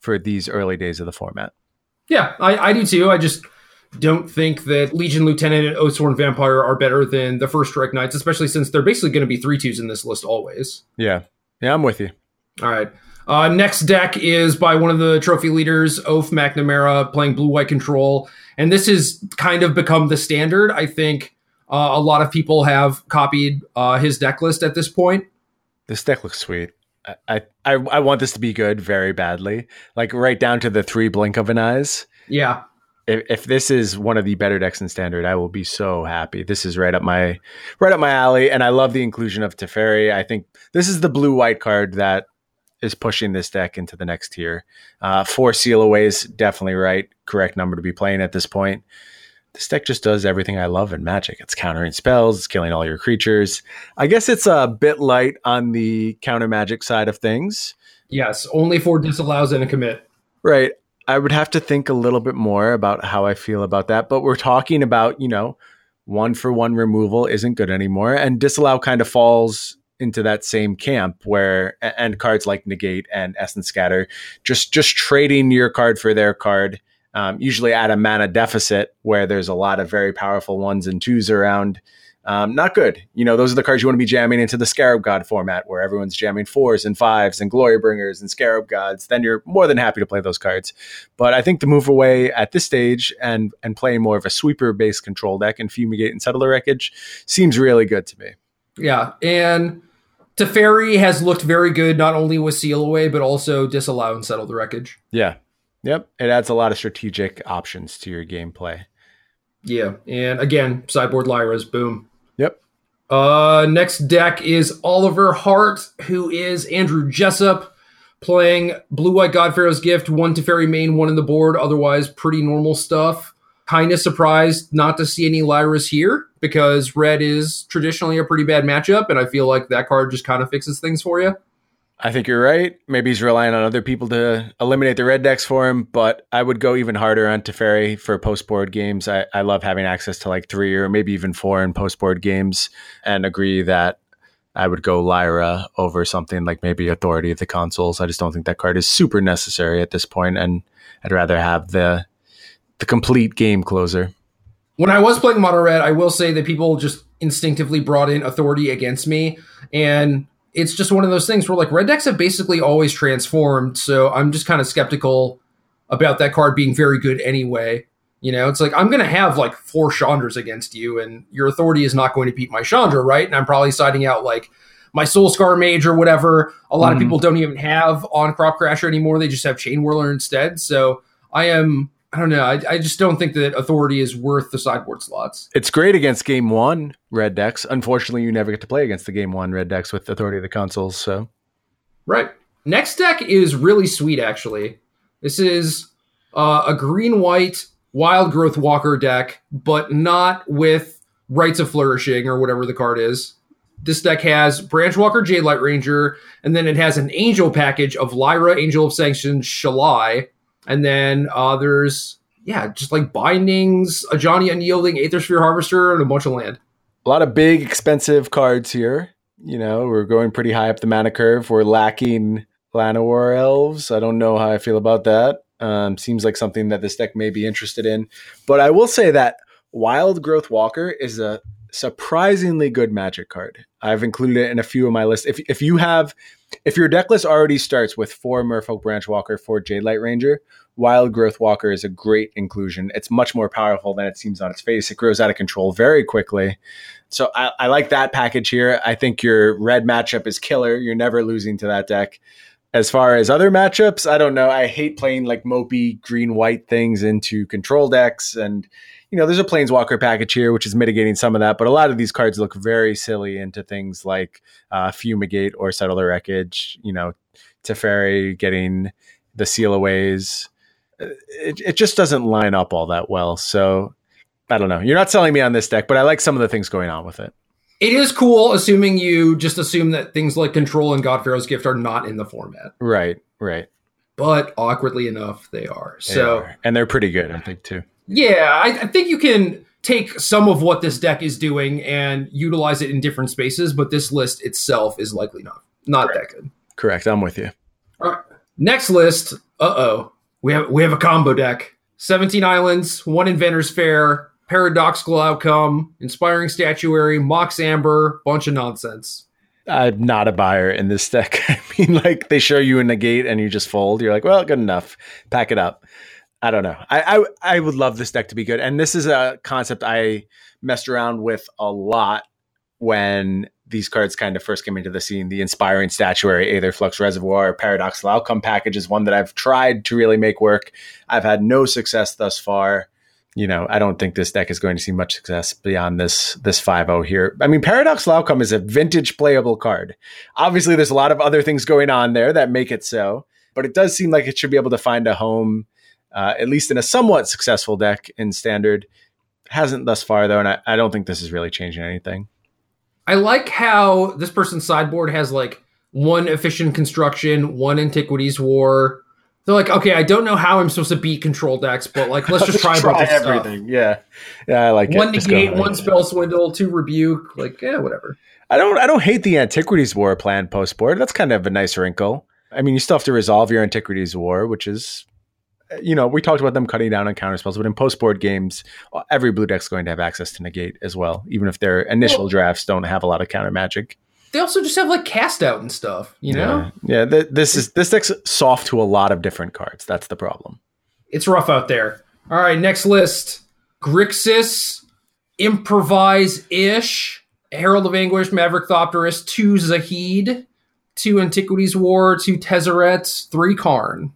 for these early days of the format. Yeah, I, I do too. I just don't think that Legion Lieutenant and Oathsworn Vampire are better than the First Strike Knights, especially since they're basically going to be three twos in this list always. Yeah. Yeah, I'm with you. All right. Uh, next deck is by one of the trophy leaders, Oath McNamara, playing blue white control. And this has kind of become the standard. I think uh, a lot of people have copied uh, his deck list at this point. This deck looks sweet. I, I, I want this to be good very badly. Like right down to the three blink of an eyes. Yeah. if, if this is one of the better decks in standard, I will be so happy. This is right up my right up my alley, and I love the inclusion of Teferi. I think this is the blue white card that is pushing this deck into the next tier. Uh, four seal aways, definitely right, correct number to be playing at this point. This deck just does everything I love in Magic. It's countering spells, it's killing all your creatures. I guess it's a bit light on the counter Magic side of things. Yes. Only for disallows and a commit. Right. I would have to think a little bit more about how I feel about that. But we're talking about, you know, one for one removal isn't good anymore. And disallow kind of falls into that same camp where and cards like negate and essence scatter just just trading your card for their card um, usually at a mana deficit where there's a lot of very powerful ones and twos around um, not good you know those are the cards you want to be jamming into the scarab god format where everyone's jamming fours and fives and glory bringers and scarab gods then you're more than happy to play those cards but i think the move away at this stage and and playing more of a sweeper based control deck and fumigate and settler wreckage seems really good to me Yeah. And Teferi has looked very good, not only with Seal Away, but also Disallow and Settle the Wreckage. Yeah. Yep. It adds a lot of strategic options to your gameplay. Yeah. And again, sideboard Lyra's, boom. Yep. Uh, next deck is Oliver Hart, who is Andrew Jessup, playing Blue White God Pharaoh's Gift, one Teferi main, one in the board. Otherwise, pretty normal stuff. Kind of surprised not to see any Lyras here because red is traditionally a pretty bad matchup, and I feel like that card just kind of fixes things for you. I think you're right. Maybe he's relying on other people to eliminate the red decks for him, but I would go even harder on Teferi for post board games. I, I love having access to like three or maybe even four in post board games and agree that I would go Lyra over something like maybe Authority of the Consuls. I just don't think that card is super necessary at this point, and I'd rather have the the complete game closer. When I was playing Mono Red, I will say that people just instinctively brought in Authority against me, and it's just one of those things where like red decks have basically always transformed, so I'm just kind of skeptical about that card being very good anyway. You know, it's like I'm gonna have like four Chandras against you, and your authority is not going to beat my Chandra, right? And I'm probably siding out like my Soul Scar Mage or whatever. A lot Mhm. of people don't even have Ahn-Crop Crasher anymore; they just have Chain Whirler instead. So I am, I don't know, I, I just don't think that authority is worth the sideboard slots. It's great against game one red decks. Unfortunately, you never get to play against the game one red decks with Authority of the Consuls. So Right. Next deck is really sweet, actually. This is uh, a green white wild growth walker deck, but not with rights of flourishing or whatever the card is. This deck has Branch Walker Jadelight Ranger, and then it has an angel package of Lyra, Angel of Sanction, Shalai, and then uh, there's yeah, just like bindings, Ajani Unyielding, Aethersphere Harvester, and a bunch of land. a lot of big, expensive cards here. You know, we're going pretty high up the mana curve. We're lacking Llanowar Elves. I don't know how I feel about that. Um, seems like something that this deck may be interested in. But I will say that Wild Growth Walker is a surprisingly good magic card. I've included it in a few of my lists. If, if you have, if your deck list already starts with four Merfolk Branch Walker, four Jadelight Ranger, Wild Growth Walker is a great inclusion. It's much more powerful than it seems on its face. It grows out of control very quickly. So I, I like that package here. I think your red matchup is killer. You're never losing to that deck. As far as other matchups, I don't know. I hate playing like mopey green white things into control decks. And, you know, there's a Planeswalker package here, which is mitigating some of that. But a lot of these cards look very silly into things like uh, Fumigate or Settle the Wreckage, you know, Teferi getting the seal aways. It, it just doesn't line up all that well. So I don't know. You're not selling me on this deck, but I like some of the things going on with it. It is cool, assuming you just assume that things like Control and God Pharaoh's Gift are not in the format. Right, right. but awkwardly enough, they are. They so, are. and they're pretty good, I think, too. Yeah, I, I think you can take some of what this deck is doing and utilize it in different spaces, but this list itself is likely not not that good. Correct. I'm with you. All right, next list. Uh oh, we have we have a combo deck: seventeen islands, one Inventors Fair, paradoxical outcome, inspiring statuary, Mox Amber, bunch of nonsense. I'm not a buyer in this deck. I mean, like they show you a negate and you just fold. You're like, well, good enough. Pack it up. I don't know. I, I I would love this deck to be good, and this is a concept I messed around with a lot when these cards kind of first came into the scene. The inspiring statuary, Aether Flux Reservoir, Paradoxical Outcome package is one that I've tried to really make work. I've had no success thus far. You know, I don't think this deck is going to see much success beyond this this 5-0 here. I mean, Paradoxical Outcome is a vintage playable card. Obviously, there's a lot of other things going on there that make it so, but it does seem like it should be able to find a home, uh, at least in a somewhat successful deck in standard. Hasn't thus far though, and I, I don't think this is really changing anything. I like how this person's sideboard has like one efficient construction, one antiquities war. They're like, okay, I don't know how I'm supposed to beat control decks, but like, let's just try, bunch of stuff. everything. Yeah, yeah, I like. One go negate, one spell swindle, two rebuke. Like, yeah, whatever. I don't. I don't hate the Antiquities War plan post board. That's kind of a nice wrinkle. I mean, you still have to resolve your Antiquities War, which is, you know, we talked about them cutting down on counter spells, but in post board games, uh, every blue deck's going to have access to negate as well, even if their initial Well- drafts don't have a lot of counter magic. They also just have like cast out and stuff, you know? yeah, yeah th- this is this deck's soft to a lot of different cards. That's the problem. It's rough out there. All right, next list Grixis, improvise ish. Herald of Anguish, Maverick Thopterist, two Zahid, two Antiquities War, two Tezzeret, three Karn.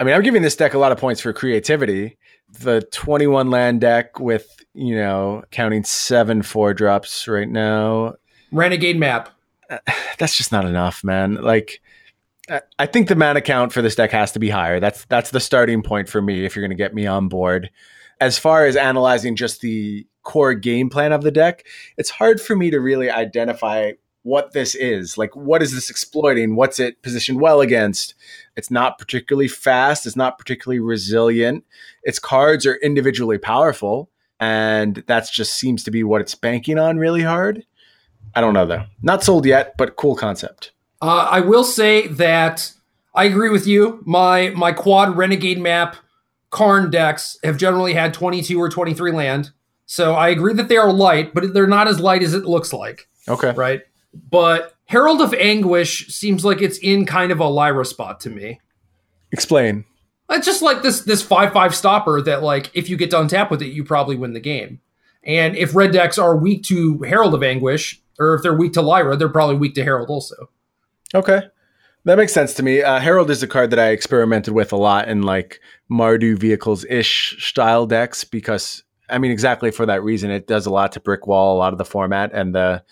I mean, I'm giving this deck a lot of points for creativity. The 21 land deck with, you know, counting seven four drops right now. Renegade map. That's just not enough, man. Like, I- I think the mana count for this deck has to be higher. That's that's the starting point for me if you're going to get me on board. As far as analyzing just the core game plan of the deck, it's hard for me to really identify what this is. Like, what is this exploiting? What's it positioned well against? It's not particularly fast. It's not particularly resilient. Its cards are individually powerful, and that just seems to be what it's banking on really hard. I don't know though. Not sold yet, but cool concept. Uh, I will say that I agree with you. My my quad renegade map Karn decks have generally had 22 or 23 land. So I agree that they are light, but they're not as light as it looks like, Okay. right? But Herald of Anguish seems like it's in kind of a Lyra spot to me. Explain. It's just like this this 5-5 stopper that like if you get to untap with it, you probably win the game. And if red decks are weak to Herald of Anguish, or if they're weak to Lyra, they're probably weak to Herald also. Okay. That makes sense to me. Uh, Herald is a card that I experimented with a lot in like Mardu vehicles ish style decks because I mean exactly for that reason. It does a lot to brick wall a lot of the format and the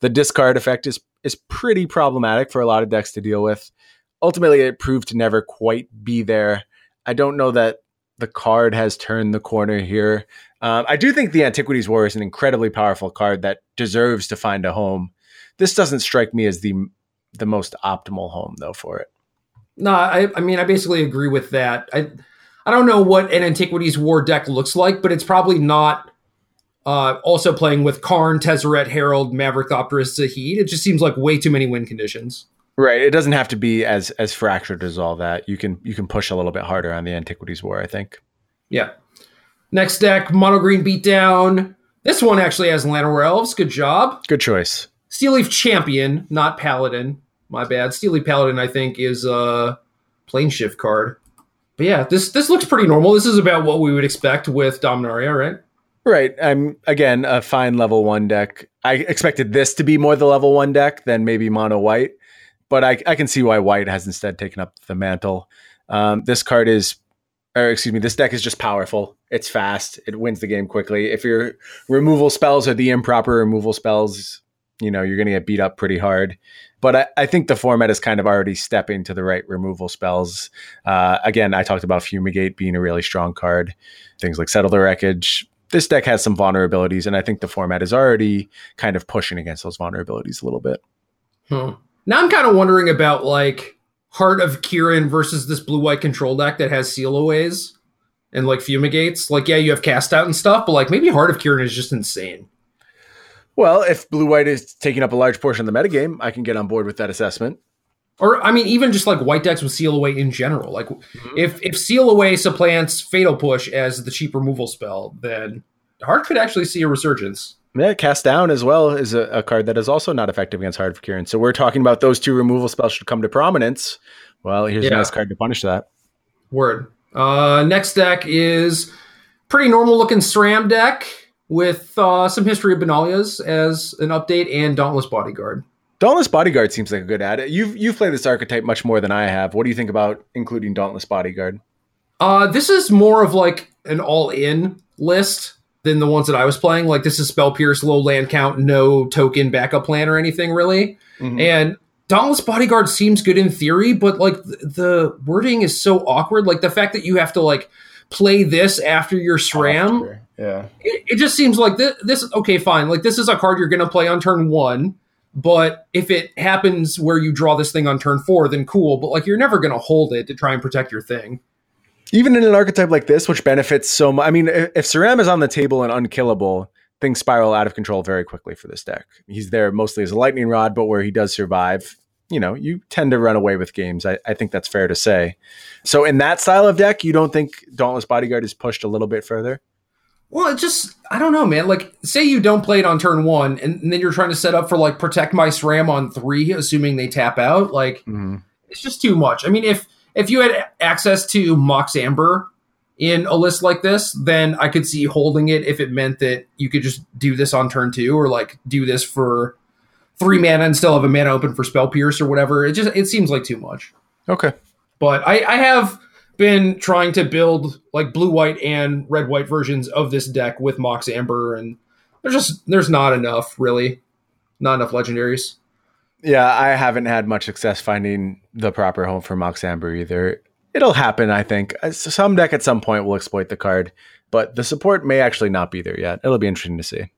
the discard effect is is pretty problematic for a lot of decks to deal with. Ultimately, it proved to never quite be there. I don't know that the card has turned the corner here. Um, I do think the Antiquities War is an incredibly powerful card that deserves to find a home. This doesn't strike me as the the most optimal home though for it. No, I, I mean, I basically agree with that. I, I don't know what an Antiquities War deck looks like, but it's probably not uh, also playing with Karn, Tezzeret, Herald, Maverick, Thopterist, Zahid. It just seems like way too many win conditions. Right. It doesn't have to be as as fractured as all that. You can you can push a little bit harder on the Antiquities War, I think. Yeah. Next deck, Mono Green Beatdown. This one actually has Llanowar Elves. Good job. Good choice. Steel Leaf Champion, not Paladin. My bad. Steel Leaf Paladin, I think, is a plane shift card. But yeah, this this looks pretty normal. This is about what we would expect with Dominaria, right? Right. I'm again a fine level one deck. I expected this to be more the level one deck than maybe mono white, but I, I can see why white has instead taken up the mantle. Um, this card is, or excuse me, this deck is just powerful. It's fast. It wins the game quickly. If your removal spells are the improper removal spells, you know you're going to get beat up pretty hard. But I, I think the format is kind of already stepping to the right removal spells. Uh, again, I talked about Fumigate being a really strong card. Things like Settle the Wreckage, this deck has some vulnerabilities, and I think the format is already kind of pushing against those vulnerabilities a little bit. Huh. Now I'm kind of wondering about like Heart of Kiran versus this blue white control deck that has seal aways and like fumigates. Like, yeah, you have cast out and stuff, but like maybe Heart of Kiran is just insane. Well, if blue white is taking up a large portion of the metagame, I can get on board with that assessment. Or I mean, even just like white decks with seal away in general. Like, if if seal away supplants fatal push as the cheap removal spell, then Heart could actually see a resurgence. Yeah, cast down as well is a, a card that is also not effective against Heart of Kiran. So we're talking about those two removal spells should come to prominence. Well, here's Yeah. a nice card to punish that. Word. Uh, next deck is pretty normal looking SRAM deck with uh, some history of Benalias as an update and Dauntless Bodyguard. Dauntless Bodyguard seems like a good add. You've you've played this archetype much more than I have. What do you think about including Dauntless Bodyguard? Uh, this is more of like an all-in list than the ones that I was playing. Like this is Spell Pierce, low land count, no token backup plan or anything really. Mhm. And Dauntless Bodyguard seems good in theory, but like th- the wording is so awkward. Like the fact that you have to like play this after your SRAM. Yeah. it, it just seems like this, this okay fine like this is a card you're going to play on turn one but if it happens where you draw this thing on turn four then cool but like you're never going to hold it to try and protect your thing Even in an archetype like this, which benefits so much. I mean, if, if Saram is on the table and unkillable, things spiral out of control very quickly for this deck. He's there mostly as a lightning rod, but where he does survive, you know, you tend to run away with games. I, I think that's fair to say. So in that style of deck, you don't think Dauntless Bodyguard is pushed a little bit further? Well it just i don't know man like say you don't play it on turn one and, and then you're trying to set up for like protect my sram on three assuming they tap out like Mm-hmm. it's just too much i mean if if you had access to mox amber in a list like this, then I could see holding it if it meant that you could just do this on turn two or like do this for three mana and still have a mana open for spell pierce or whatever. It just it seems like too much. Okay. But I, I have been trying to build like blue white and red white versions of this deck with Mox Amber, and there's just there's not enough really, not enough legendaries. Yeah, I haven't had much success finding the proper home for Mox Amber either. It'll happen, I think. Uh, Some deck at some point will exploit the card, but the support may actually not be there yet. It'll be interesting to see.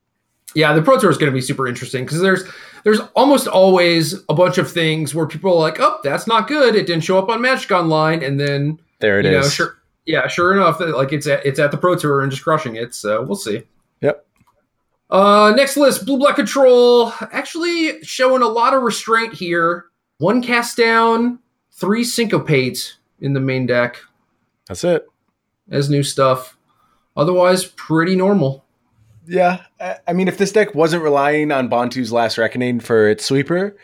Yeah, the Pro Tour is going to be super interesting because there's there's almost always a bunch of things where people are like, "Oh, that's not good. It didn't show up on Magic Online," and then There it is. you know, sure, yeah, sure enough, like it's at, it's at the Pro Tour and just crushing it. So we'll see. Yep. Uh, next list, Blue Black Control. Actually showing a lot of restraint here. One cast down, three syncopate in the main deck That's it. as new stuff. Otherwise, pretty normal. Yeah, I I mean, if this deck wasn't relying on Bontu's Last Reckoning for its sweeper,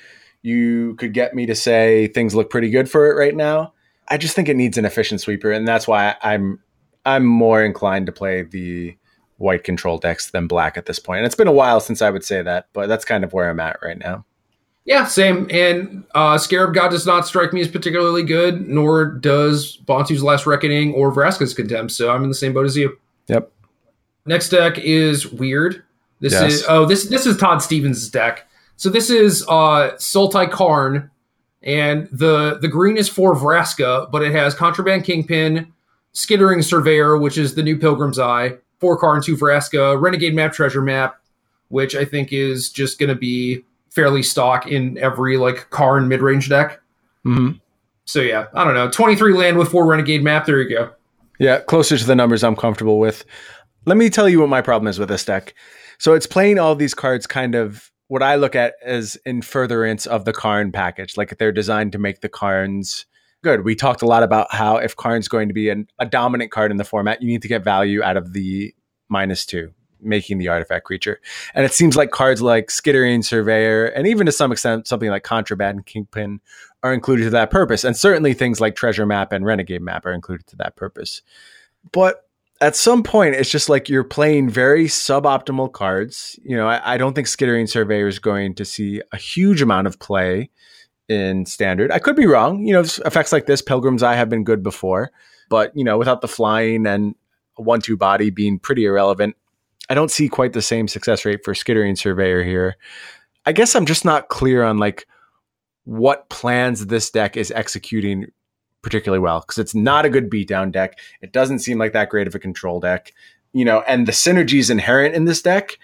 you could get me to say things look pretty good for it right now. I just think it needs an efficient sweeper, and that's why I'm I'm more inclined to play the white control decks than black at this point. And it's been a while since I would say that, but that's kind of where I'm at right now. Yeah, same. And uh, Scarab God does not strike me as particularly good, nor does Bontu's Last Reckoning or Vraska's Contempt. So I'm in the same boat as you. Yep. Next deck is weird. This Yes. is oh this this is Todd Stevens' deck. So this is uh Sultai Karn, and the the green is for Vraska, but it has Contraband Kingpin, Skittering Surveyor, which is the new Pilgrim's Eye, four Karn, two Vraska, Renegade Map, Treasure Map, which I think is just gonna be fairly stock in every like Karn mid range deck. hmm So yeah, I don't know. 23 land with four Renegade Map. There you go. Yeah, closer to the numbers I'm comfortable with. Let me tell you what my problem is with this deck. So it's playing all these cards kind of what I look at as in furtherance of the Karn package. Like they're designed to make the Karns good. We talked a lot about how if Karn's going to be an, a dominant card in the format, you need to get value out of the minus two, making the artifact creature. And it seems like cards like Skittering Surveyor, and even to some extent something like Contraband Kingpin, are included to that purpose. And certainly things like Treasure Map and Renegade Map are included to that purpose. But at some point, it's just like you're playing very suboptimal cards. You know, I, I don't think Skittering Surveyor is going to see a huge amount of play in standard. I could be wrong. You know, effects like this, Pilgrim's Eye, have been good before, but you know, without the flying and one-two body being pretty irrelevant, I don't see quite the same success rate for Skittering Surveyor here. I guess I'm just not clear on like what plans this deck is executing particularly well because it's not a good beatdown deck. It doesn't seem like that great of a control deck, you know, and the synergies inherent in this deck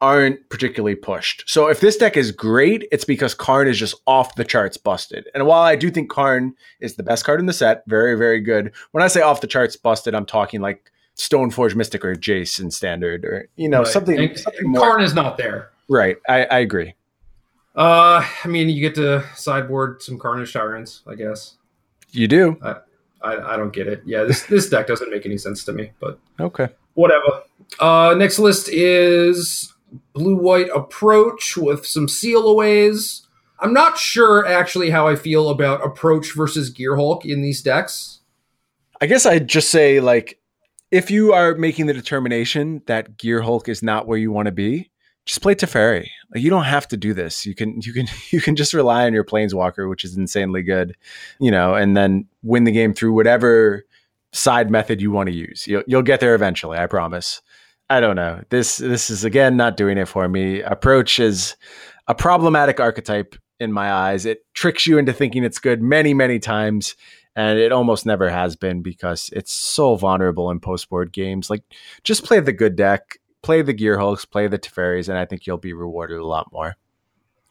aren't particularly pushed. So if this deck is great, it's because Karn is just off the charts busted. And while I do think Karn is the best card in the set, very, very good. When I say off the charts busted, I'm talking like Stoneforge Mystic or Jace in standard or, you know, Right. something, And something more. Karn is not there. Right. I, I agree. Uh, I mean, you get to sideboard some Carnage Tyrants, I guess. You do. I, I don't get it. Yeah, this this deck doesn't make any sense to me, but Okay. whatever. Uh, next list is blue white approach with some seal sealaways. I'm not sure actually how I feel about approach versus Gear Hulk in these decks. I guess I'd just say like if you are making the determination that Gear Hulk is not where you want to be, just play Teferi. Like you don't have to do this. You can you can you can just rely on your Planeswalker, which is insanely good, you know, and then win the game through whatever side method you want to use. You'll you'll get there eventually, I promise. I don't know. This this is again not doing it for me. Approach is a problematic archetype in my eyes. It tricks you into thinking it's good many, many times and it almost never has been because it's so vulnerable in post board games. Like, just play the good deck, play the Gear Hulks, play the Teferis, and I think you'll be rewarded a lot more.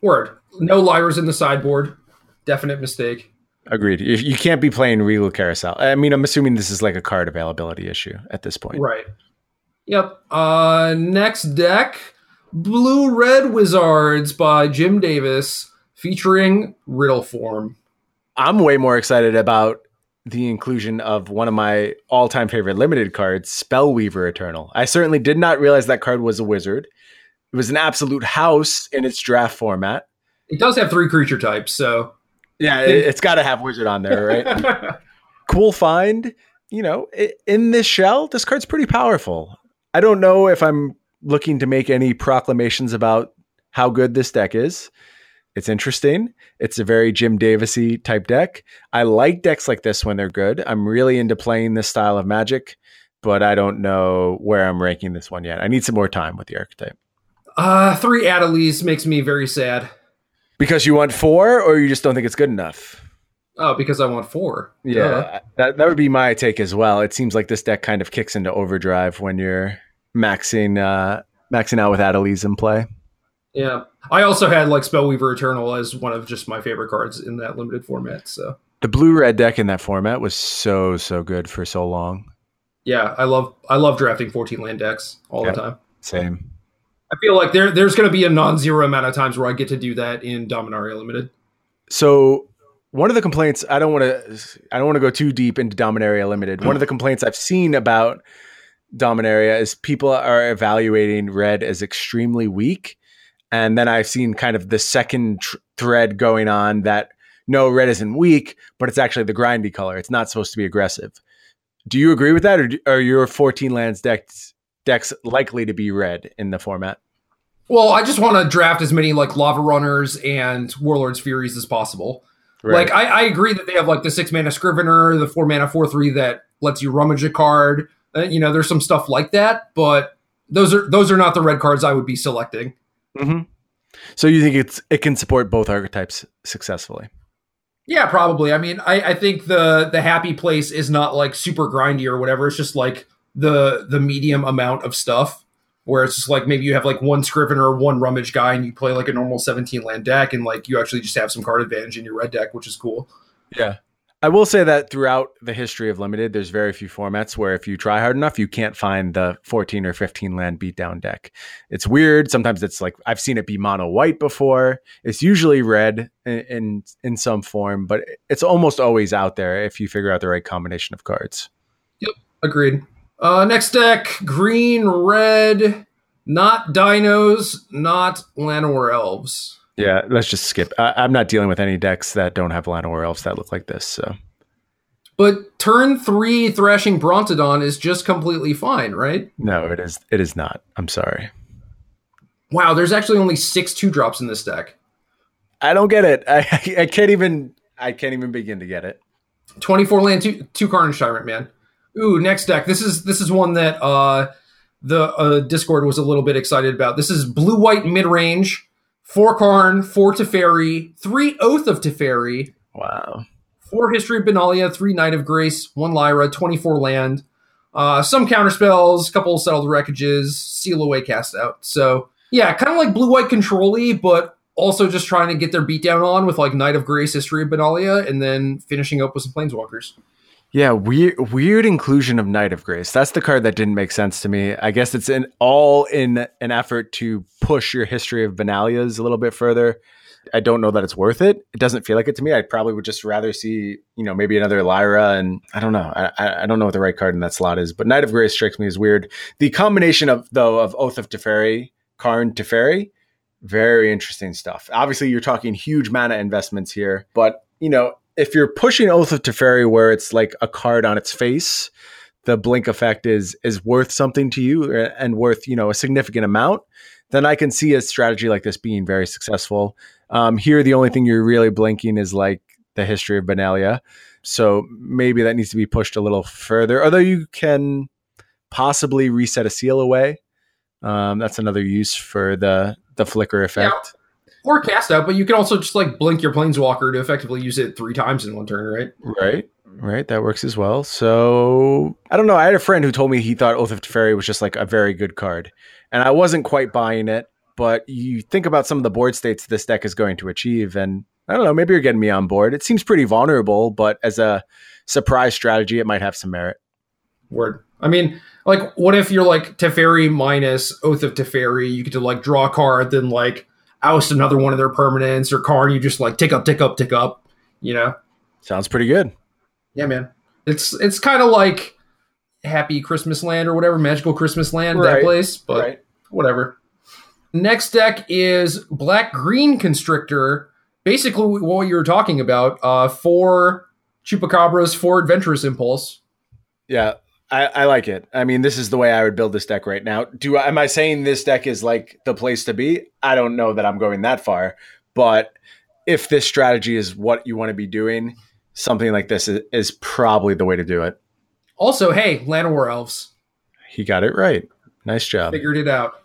Word. No liars in the sideboard. Definite mistake. Agreed. You, you can't be playing Regal Caracal. I mean, I'm assuming this is like a card availability issue at this point. Right. Yep. Uh, next deck Blue Red Wizards by Jim Davis featuring Riddle Form. I'm way more excited about the inclusion of one of my all-time favorite limited cards, Spellweaver Eternal. I certainly did not realize that card was a wizard. It was an absolute house in its draft format. It does have three creature types, so Yeah, it, it's got to have wizard on there, right? cool find. you know, in this shell, this card's pretty powerful. I don't know if I'm looking to make any proclamations about how good this deck is. It's interesting. It's a very Jim Davisy type deck. I like decks like this when they're good. I'm really into playing this style of Magic, but I don't know where I'm ranking this one yet. I need some more time with the archetype. Uh, three Adelies makes me very sad. Because you want four, or you just don't think it's good enough? Oh, because I want four. Yeah, that that would be my take as well. It seems like this deck kind of kicks into overdrive when you're maxing uh, maxing out with Adelies in play. Yeah. I also had like Spellweaver Eternal as one of just my favorite cards in that limited format. So The blue red deck in that format was so so good for so long. yeah, I love I love drafting 14 land decks all Yeah. the time. Same. I feel like there there's going to be a non-zero amount of times where I get to do that in Dominaria Limited. So one of the complaints I don't want to I don't want to go too deep into Dominaria Limited. One of the complaints I've seen about Dominaria is people are evaluating red as extremely weak, and then I've seen kind of the second tr- thread going on that no red isn't weak, but it's actually the grindy color. It's not supposed to be aggressive. Do you agree with that, or do- are your 14 lands decks decks likely to be red in the format? Well, I just want to draft as many like Lava Runners and Warlord's Furies as possible. Like I, I agree that they have like the six mana Scrivener, the four mana four three that lets you rummage a card. Uh, you know, there's some stuff like that, but those are those are not the red cards I would be selecting. Hmm So you think it's it can support both archetypes successfully? Yeah, probably. I mean, I, I think the the happy place is not like super grindy or whatever. It's just like the the medium amount of stuff where it's just like maybe you have like one Scrivener, or one Rummage guy, and you play like a normal 17 land deck, and like you actually just have some card advantage in your red deck, which is cool. Yeah. I will say that throughout the history of limited, there's very few formats where if you try hard enough, you can't find the 14 or 15 land beatdown deck. It's weird. Sometimes it's like I've seen it be mono white before. It's usually red in, in in some form, but it's almost always out there if you figure out the right combination of cards. Yep, agreed. Uh, next deck, green, red, not dinos, not Llanowar elves. Yeah, let's just skip. I, I'm not dealing with any decks that don't have Llanowar elves that look like this. So But turn three Thrashing Brontodon is just completely fine, right? no, it is it is not. I'm sorry. Wow, there's actually only six two drops in this deck. I don't get it. I, I can't even I can't even begin to get it. 24 land, two, two Carnage Tyrant, man. Ooh, next deck. This is this is one that uh the uh, Discord was a little bit excited about. This is blue white mid range, four Karn, four Teferi, three Oath of Teferi, Wow. four History of Benalia, three Knight of Grace, one Lyra, 24 land, uh, some counter spells, couple of settled wreckages, seal away cast out. So yeah, kind of like blue white control but also just trying to get their beatdown on with like Knight of Grace, History of Benalia, and then finishing up with some planeswalkers. Yeah, weird weird inclusion of Knight of Grace. That's the card that didn't make sense to me. I guess it's in all in an effort to push your history of Benalias a little bit further. I don't know that it's worth it. It doesn't feel like it to me. I probably would just rather see, you know, maybe another Lyra, and I don't know. I, I- don't know what the right card in that slot is, but Knight of Grace strikes me as weird. The combination of though of Oath of Teferi, Karn Teferi, very interesting stuff. Obviously, you're talking huge mana investments here, but you know, if you're pushing Oath of Teferi where it's like a card on its face, the blink effect is is worth something to you and worth you know a significant amount, then I can see a strategy like this being very successful. Um, here, the only thing you're really blinking is like the history of Benalia, so maybe that needs to be pushed a little further. Although you can possibly reset a seal away. Um, that's another use for the the flicker effect. Or cast out, but you can also just like blink your planeswalker to effectively use it three times in one turn, right? Right. Right. That works as well. So I don't know. I had a friend who told me he thought Oath of Teferi was just like a very good card. And I wasn't quite buying it, but you think about some of the board states this deck is going to achieve, and I don't know, maybe you're getting me on board. It seems pretty vulnerable, but as a surprise strategy, it might have some merit. Word. I mean, like, what if you're like Teferi minus Oath of Teferi? You get to like draw a card, then like oust another one of their permanents, or Karn, you just like tick up, tick up, tick up. You know? Sounds pretty good. Yeah, man. It's it's kind of like Happy Christmas Land or whatever, Magical Christmas Land, Right. that place, but whatever. Next deck is Black Green Constrictor. Basically, what you were talking about. Uh, four Chupacabras, for Adventurous Impulse. Yeah, I, I like it. I mean, this is the way I would build this deck right now. Do am I saying this deck is like the place to be? I don't know that I'm going that far, but if this strategy is what you want to be doing, something like this is, is probably the way to do it. Also, hey, Llanowar Elves He got it right. Nice job. figured it out.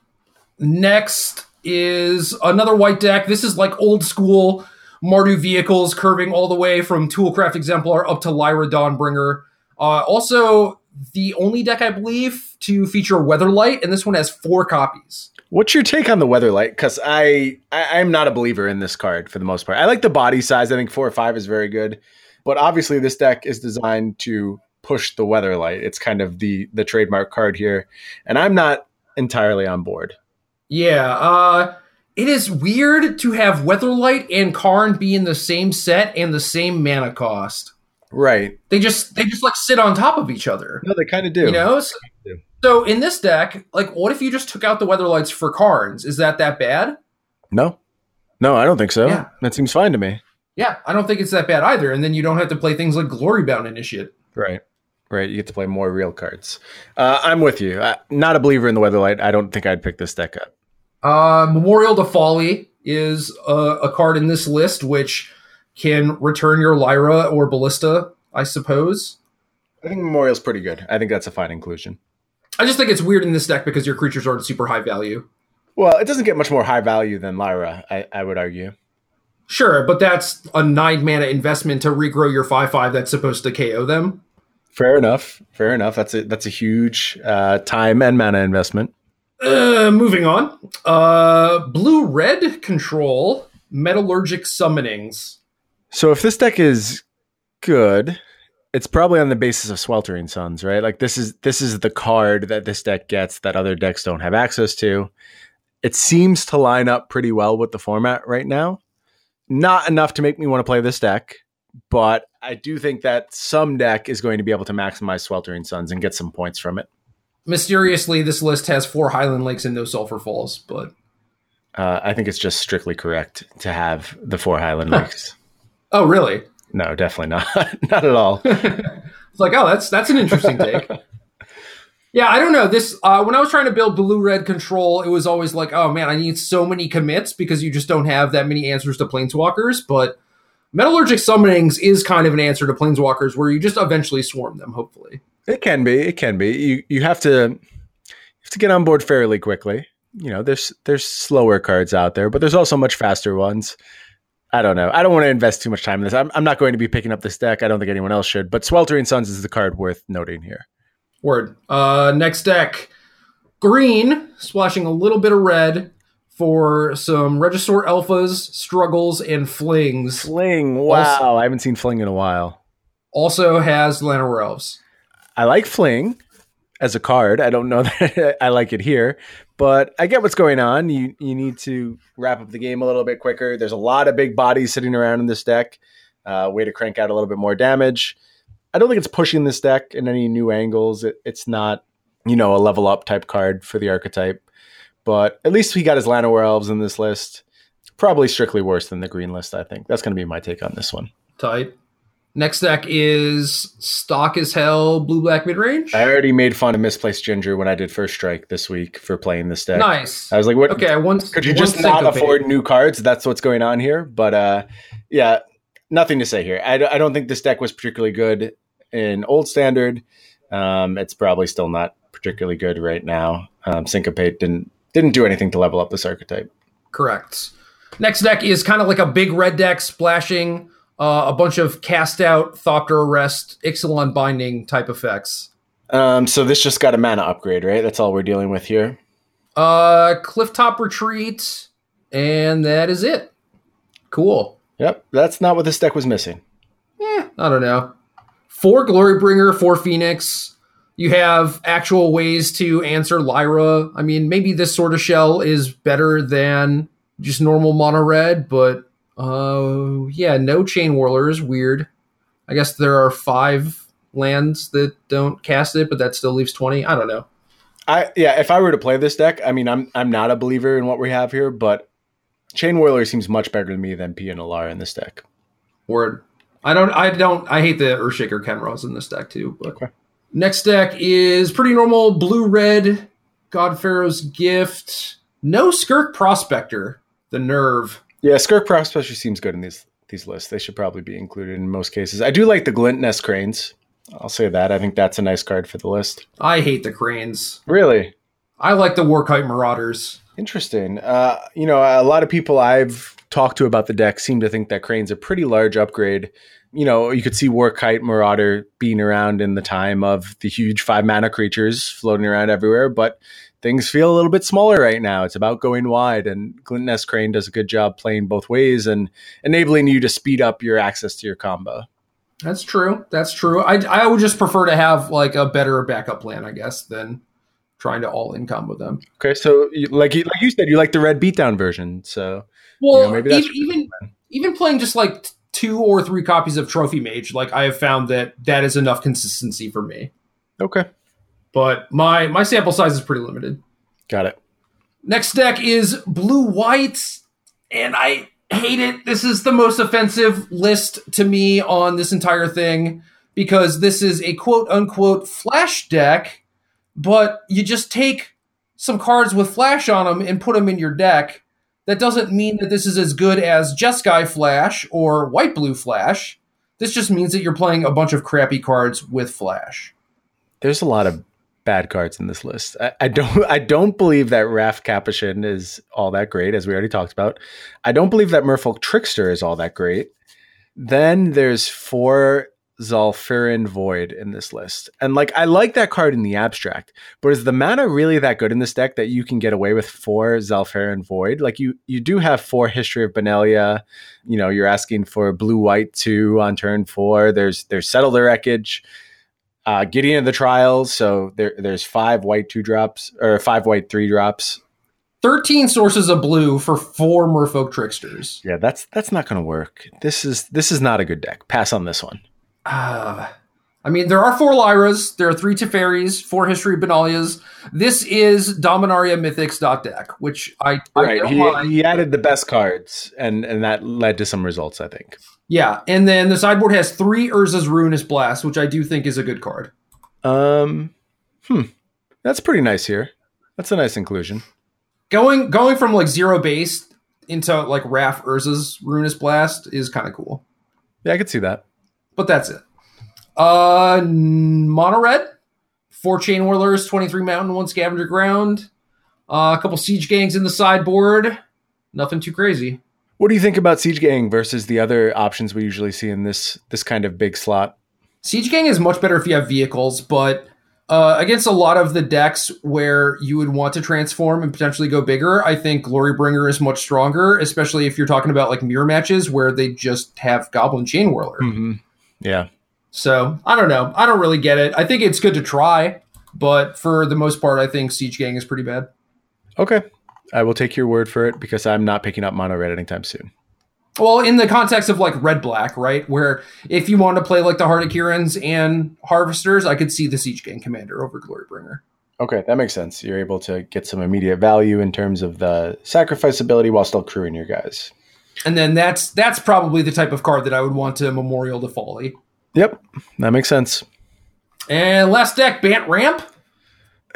Next is another white deck. This is like old school Mardu vehicles, curving all the way from Toolcraft Exemplar up to Lyra Dawnbringer. Uh, also, the only deck I believe to feature Weatherlight, and this one has four copies. What's your take on the Weatherlight? Because I, I I'm not a believer in this card for the most part. I like the body size. I think four or five is very good, but obviously this deck is designed to push the Weatherlight. It's kind of the the trademark card here, and I'm not entirely on board. Yeah, uh, it is weird to have Weatherlight and Karn be in the same set and the same mana cost. Right? They just they just like sit on top of each other. No, they kind of do. You know? So, so in this deck, like what if you just took out the Weatherlights for Karns? Is that that bad? No, no, I don't think so. Yeah. That seems fine to me. Yeah, I don't think it's that bad either. And then you don't have to play things like Glory Glorybound Initiate. Right. Right. You get to play more real cards. Uh, I'm with you. I, not a believer in the Weatherlight. I don't think I'd pick this deck up. Uh, Memorial to Folly is a, a card in this list which can return your Lyra or Ballista, I suppose. I think Memorial's pretty good. I think that's a fine inclusion. I just think it's weird in this deck because your creatures aren't super high value. Well, it doesn't get much more high value than Lyra, I, I would argue. Sure, but that's a nine mana investment to regrow your five five that's supposed to KO them. Fair enough. Fair enough. That's a that's a huge uh, time and mana investment. Uh, moving on. Uh, blue red control metallurgic summonings. So if this deck is good, it's probably on the basis of Sweltering Suns, right? Like this is this is the card that this deck gets that other decks don't have access to. It seems to line up pretty well with the format right now. Not enough to make me want to play this deck, but I do think that some deck is going to be able to maximize Sweltering Suns and get some points from it. Mysteriously, this list has four Highland Lakes and no Sulphur Falls, but Uh, I think it's just strictly correct to have the four Highland Lakes. Oh, really? No, definitely not. not at all. It's like, oh, that's that's an interesting take. yeah, I don't know. This uh, when I was trying to build blue red control, it was always like, oh man, I need so many commits because you just don't have that many answers to planeswalkers. But metallurgic summonings is kind of an answer to planeswalkers where you just eventually swarm them. Hopefully, It can be. It can be. You you have to you have to get on board fairly quickly. You know, there's there's slower cards out there, but there's also much faster ones. I don't know. I don't want to invest too much time in this. I'm, I'm not going to be picking up this deck. I don't think anyone else should. But Sweltering Suns is the card worth noting here. word. Uh, next deck, green, splashing a little bit of red for some Regisaur Alphas, struggles, and flings. Fling. Wow. I haven't seen Fling in a while. Also has Llanowar Elves. I like Fling as a card. I don't know that I like it here, but I get what's going on. You you need to wrap up the game a little bit quicker. There's a lot of big bodies sitting around in this deck. Uh, way to crank out a little bit more damage. I don't think it's pushing this deck in any new angles. It, it's not, you know, a level up type card for the archetype. But at least he got his Llanowar Elves in this list. Probably strictly worse than the green list, I think. That's going to be my take on this one. Tight. Next deck is stock as hell blue black mid range. I already made fun of Misplaced Ginger when I did First Strike this week for playing this deck. Nice. I was like, what? Okay, I once Could you just not afford new cards? That's what's going on here. But uh, yeah, nothing to say here. I, I don't think this deck was particularly good in Old Standard. Um, it's probably still not particularly good right now. Um, Syncopate didn't didn't do anything to level up this archetype. Correct. Next deck is kind of like a big red deck splashing uh, a bunch of cast out, Thopter Arrest, Ixalan Binding type effects. Um, so this just got a mana upgrade, right? That's all we're dealing with here. Uh, Clifftop Retreat, and that is it. Cool. Yep, that's not what this deck was missing. Eh, I don't know. Four Glorybringer, four Phoenix. You have actual ways to answer Lyra. I mean, maybe this sort of shell is better than just normal mono red, but uh, yeah, no chain Whirler is Weird. I guess there are five lands that don't cast it, but that still leaves twenty. I don't know. I yeah, if I were to play this deck, I mean, I'm I'm not a believer in what we have here, but Chain Whirler seems much better to me than Pia Nalaar in this deck. Word. I don't. I don't. I hate the Earthshaker Khenras in this deck too. But Okay. Next deck is pretty normal blue red, God Pharaoh's Gift. No Skirk Prospector, the Nerve. Yeah, Skirk Prospector seems good in these these lists. They should probably be included in most cases. I do like the Glint Nest Cranes. I'll say that. I think that's a nice card for the list. I hate the Cranes. Really? I like the Warkite Marauders. Interesting. Uh, you know, a lot of people I've talked to about the deck seem to think that Crane's a pretty large upgrade. You know, you could see Warkite Marauder being around in the time of the huge five mana creatures floating around everywhere, but things feel a little bit smaller right now. It's about going wide, and Glint Nest Crane does a good job playing both ways and enabling you to speed up your access to your combo. That's true. That's true. I, I would just prefer to have like a better backup plan, I guess, than trying to all in combo them. Okay, so you, like you, like you said, you like the red beatdown version. So Well, you know, maybe that's even even, even playing just like two or three copies of Trophy Mage, like I have found that that is enough consistency for me. okay, But my my sample size is pretty limited. got it. Next deck is blue white, and I hate it. This is the most offensive list to me on this entire thing because this is a quote unquote flash deck, but you just take some cards with flash on them and put them in your deck. That doesn't mean that this is as good as Jeskai Flash or White Blue Flash. This just means that you're playing a bunch of crappy cards with flash. There's a lot of bad cards in this list. I, I don't I don't believe that Raff Capashen is all that great, as we already talked about. I don't believe that Merfolk Trickster is all that great. Then there's four Zhalfirin Void in this list. And like I like that card in the abstract, but is the mana really that good in this deck that you can get away with four Zhalfirin Void? Like you you do have four History of Benalia. You know, you're asking for blue white two on turn four. There's there's Settle the Wreckage uh, Gideon of the Trials. So there, there's five white two drops or five white three drops. 13 sources of blue for four Merfolk Tricksters. Yeah, that's that's not going to work. This is this is not a good deck. Pass on this one. Uh, I mean, there are four Lyras, there are three Teferis, four History Benalias. This is Dominaria Mythics dot deck, which I, I Right, don't he, he added the best cards, and and that led to some results. I think. Yeah, and then the sideboard has three Urza's Ruinous Blast, which I do think is a good card. Um, hmm, that's pretty nice here. That's a nice inclusion. Going going from like zero base into like Raf Urza's Ruinous Blast is kind of cool. Yeah, I could see that. But that's it. Uh, Mono Red, four Chainwhirlers, 23 Mountain, one Scavenger Ground, uh, a couple Siege Gangs in the sideboard. Nothing too crazy. What do you think about Siege Gang versus the other options we usually see in this this kind of big slot? Siege Gang is much better if you have vehicles, but uh, against a lot of the decks where you would want to transform and potentially go bigger, I think Glorybringer is much stronger, especially if you're talking about like mirror matches where they just have Goblin Chainwhirler. Mm-hmm. Yeah, So I don't know. I don't really get it. I think it's good to try, but for the most part, I think Siege Gang is pretty bad. okay. I will take your word for it because I'm not picking up mono red anytime soon. Well, in the context of like red black, right? Where if you want to play like the Heart of Kirans and Harvesters, I could see the Siege Gang Commander over Glorybringer. Okay, that makes sense. You're able to get some immediate value in terms of the sacrifice ability while still crewing your guys. And then that's that's probably the type of card that I would want to memorial to Folly. Yep, that makes sense. And last deck, Bant Ramp.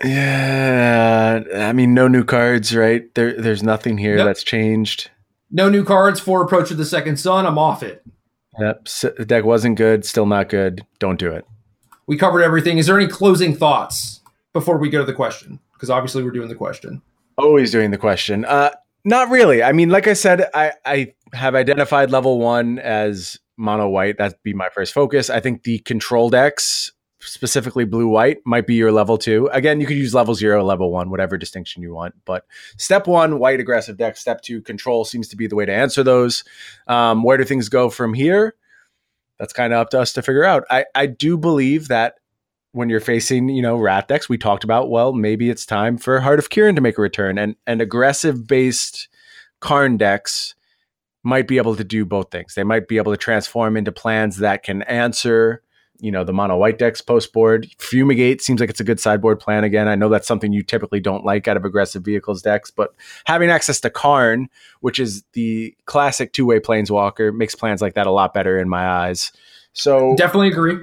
Yeah, I mean, no new cards, right? There, there's nothing here that's changed. No new cards for Approach of the Second Sun. I'm off it. Yep, the deck wasn't good, still not good. Don't do it. We covered everything. Is there any closing thoughts before we go to the question? Because obviously we're doing the question. Always doing the question. Uh, not really. I mean, like I said, I, I have identified level one as mono white. That'd be my first focus. I think the control decks, specifically blue white, might be your level two. Again, you could use level zero, level one, whatever distinction you want. But step one, white aggressive deck. Step two, control seems to be the way to answer those. Um, where do things go from here? That's kind of up to us to figure out. I, I do believe that when you're facing, you know, rat decks, we talked about, well, maybe it's time for Heart of Kiran to make a return. And and aggressive based Karn decks might be able to do both things. They might be able to transform into plans that can answer, you know, the mono white decks post board. Fumigate seems like it's a good sideboard plan again. I know that's something you typically don't like out of aggressive vehicles decks, but having access to Karn, which is the classic two way planeswalker, makes plans like that a lot better in my eyes. So Definitely agree.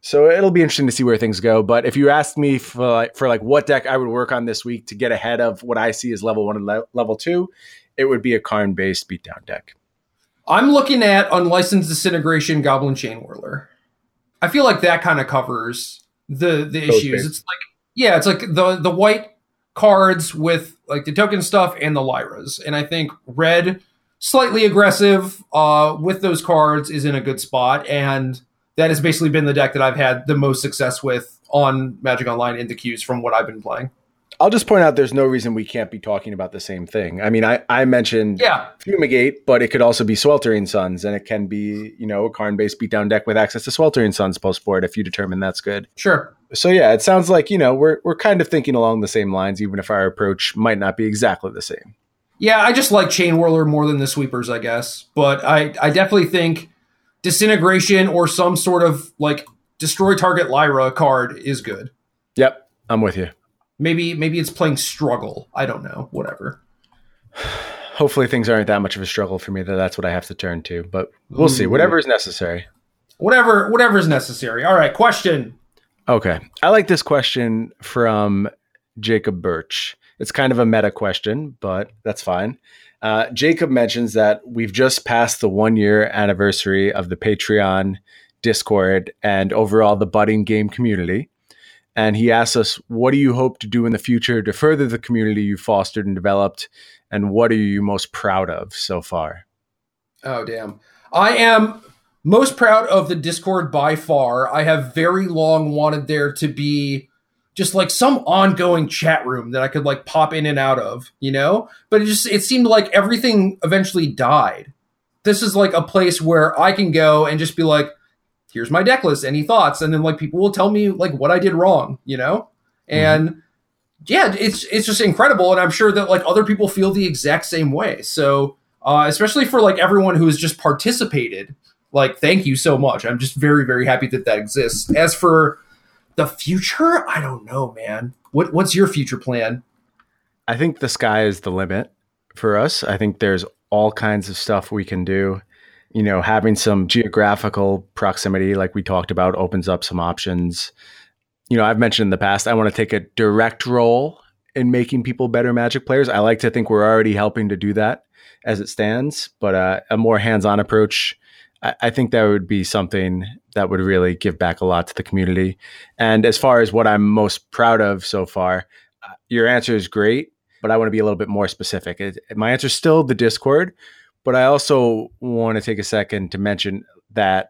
So it'll be interesting to see where things go. But if you asked me for like, for like what deck I would work on this week to get ahead of what I see as level one and le- level two, it would be a Karn based beatdown deck. I'm looking at unlicensed disintegration Goblin Chainwhirler. I feel like that kind of covers the the issues. It's like yeah, it's like the the white cards with like the token stuff and the Lyras. And I think red slightly aggressive uh with those cards is in a good spot and that has basically been the deck that I've had the most success with on Magic Online in the queues from what I've been playing. I'll just point out there's no reason we can't be talking about the same thing. I mean, I, I mentioned Yeah. Fumigate, but it could also be Sweltering Suns, and it can be, you know, a Karn based beatdown deck with access to Sweltering Suns post board if you determine that's good. Sure. So yeah, it sounds like, you know, we're we're kind of thinking along the same lines, even if our approach might not be exactly the same. Yeah, I just like Chainwhirler more than the sweepers, I guess. But I, I definitely think disintegration or some sort of like destroy target Lyra card is good. Yep, I'm with you. Maybe maybe it's playing struggle. I don't know. Whatever. Hopefully things aren't that much of a struggle for me that that's what I have to turn to, but we'll see. Whatever is necessary. Whatever whatever is necessary. All right, question. Okay. I like this question from Jacob Birch. It's kind of a meta question, but that's fine. Uh, Jacob mentions that we've just passed the one year anniversary of the Patreon, Discord, and overall the budding game community. And he asks us, what do you hope to do in the future to further the community you fostered and developed? And what are you most proud of so far? Oh damn. I am most proud of the Discord by far. I have very long wanted there to be just like some ongoing chat room that I could like pop in and out of, you know? But it just it seemed like everything eventually died. This is like a place where I can go and just be like, here's my deck list, any thoughts? And then like people will tell me like what I did wrong, you know? And yeah, it's it's just incredible, and I'm sure that like other people feel the exact same way. So, uh, especially for like everyone who has just participated, like thank you so much. I'm just very very happy that that exists. As for the future, I don't know, man. What what's your future plan? I think the sky is the limit for us. I think there's all kinds of stuff we can do. You know, having some geographical proximity, like we talked about, opens up some options. You know, I've mentioned in the past, I want to take a direct role in making people better magic players. I like to think we're already helping to do that as it stands, but uh, a more hands on approach, I, I think that would be something that would really give back a lot to the community. And as far as what I'm most proud of so far, uh, your answer is great but I want to be a little bit more specific. It, my answer is still the Discord, but I also want to take a second to mention that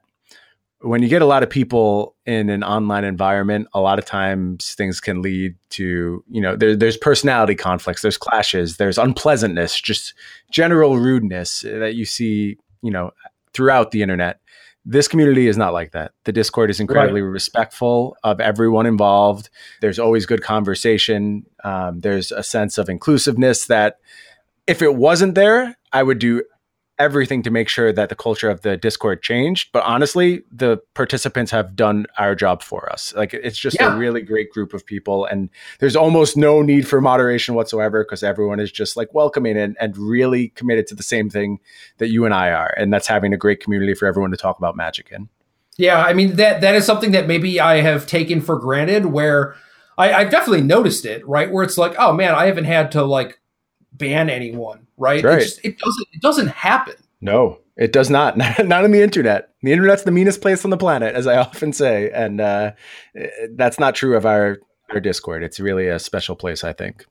when you get a lot of people in an online environment, a lot of times things can lead to, you know, there, there's personality conflicts, there's clashes, there's unpleasantness, just general rudeness that you see, you know, throughout the internet. This community is not like that. The Discord is incredibly respectful of everyone involved. There's always good conversation. Um, there's a sense of inclusiveness that if it wasn't there, I would do everything to make sure that the culture of the Discord changed. But honestly, the participants have done our job for us. Like it's just Yeah. a really great group of people, and there's almost no need for moderation whatsoever because everyone is just like welcoming and, and really committed to the same thing that you and I are, and that's having a great community for everyone to talk about magic in. Yeah, I mean that that is something that maybe I have taken for granted. Where I, I've definitely noticed it, right? Where it's like, oh man, I haven't had to like ban anyone, right? Right. It, just, it doesn't it doesn't happen. No, it does not. Not on the internet. The internet's the meanest place on the planet, as I often say, and uh, that's not true of our our Discord. It's really a special place, I think.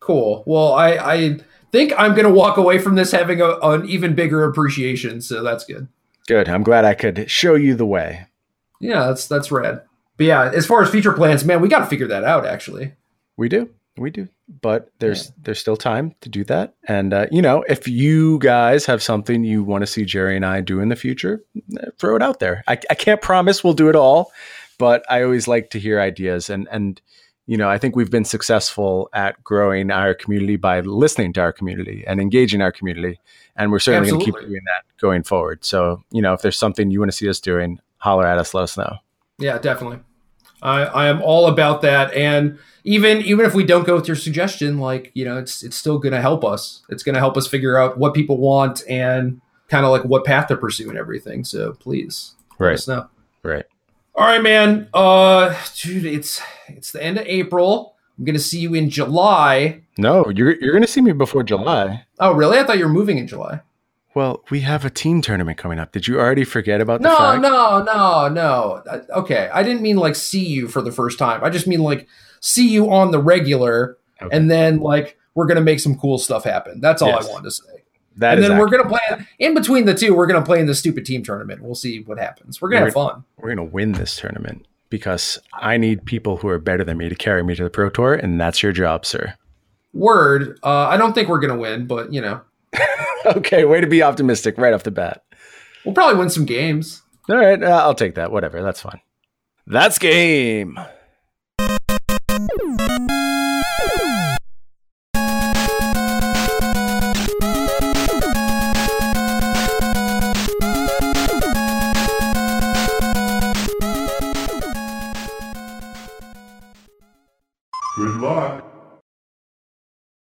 Cool. Well, I I think I'm gonna walk away from this having a, an even bigger appreciation. So that's good. Good. I'm glad I could show you the way. Yeah, that's that's rad. But yeah, as far as future plans, man, we got to figure that out. Actually, We do. We do. But there's there's still time to do that. And uh, you know, if you guys have something you want to see Jerry and I do in the future, eh, throw it out there. I, I can't promise we'll do it all, but I always like to hear ideas. And and you know, I think we've been successful at growing our community by listening to our community and engaging our community. And we're certainly going to keep doing that going forward. So, you know, if there's something you want to see us doing, holler at us, let us know. yeah, definitely. I I am all about that. And even even if we don't go with your suggestion, like you know, it's it's still gonna help us. It's gonna help us figure out what people want and kind of like what path to pursue and everything. So please, let Right. us know. Right. All right, man. Uh, dude, it's it's the end of April. I'm gonna see you in July. No, you're you're gonna see me before July. Oh, really? I thought you were moving in July. Well, we have a team tournament coming up. Did you already forget about the No, fact? no, no, no. Uh, Okay, I didn't mean like see you for the first time. I just mean like see you on the regular, Okay. and then like we're gonna make some cool stuff happen. That's all Yes. I wanted to say. That and then we're gonna play in between the two. We're gonna play in the stupid team tournament. We'll see what happens. We're gonna have fun. we're gonna win this tournament because I need people who are better than me to carry me to the pro tour, and that's your job, sir. Word. Uh, I don't think we're gonna win, but you know okay, way to be optimistic right off the bat. we'll probably win some games. All right, uh, I'll take that. Whatever, that's fine. That's game.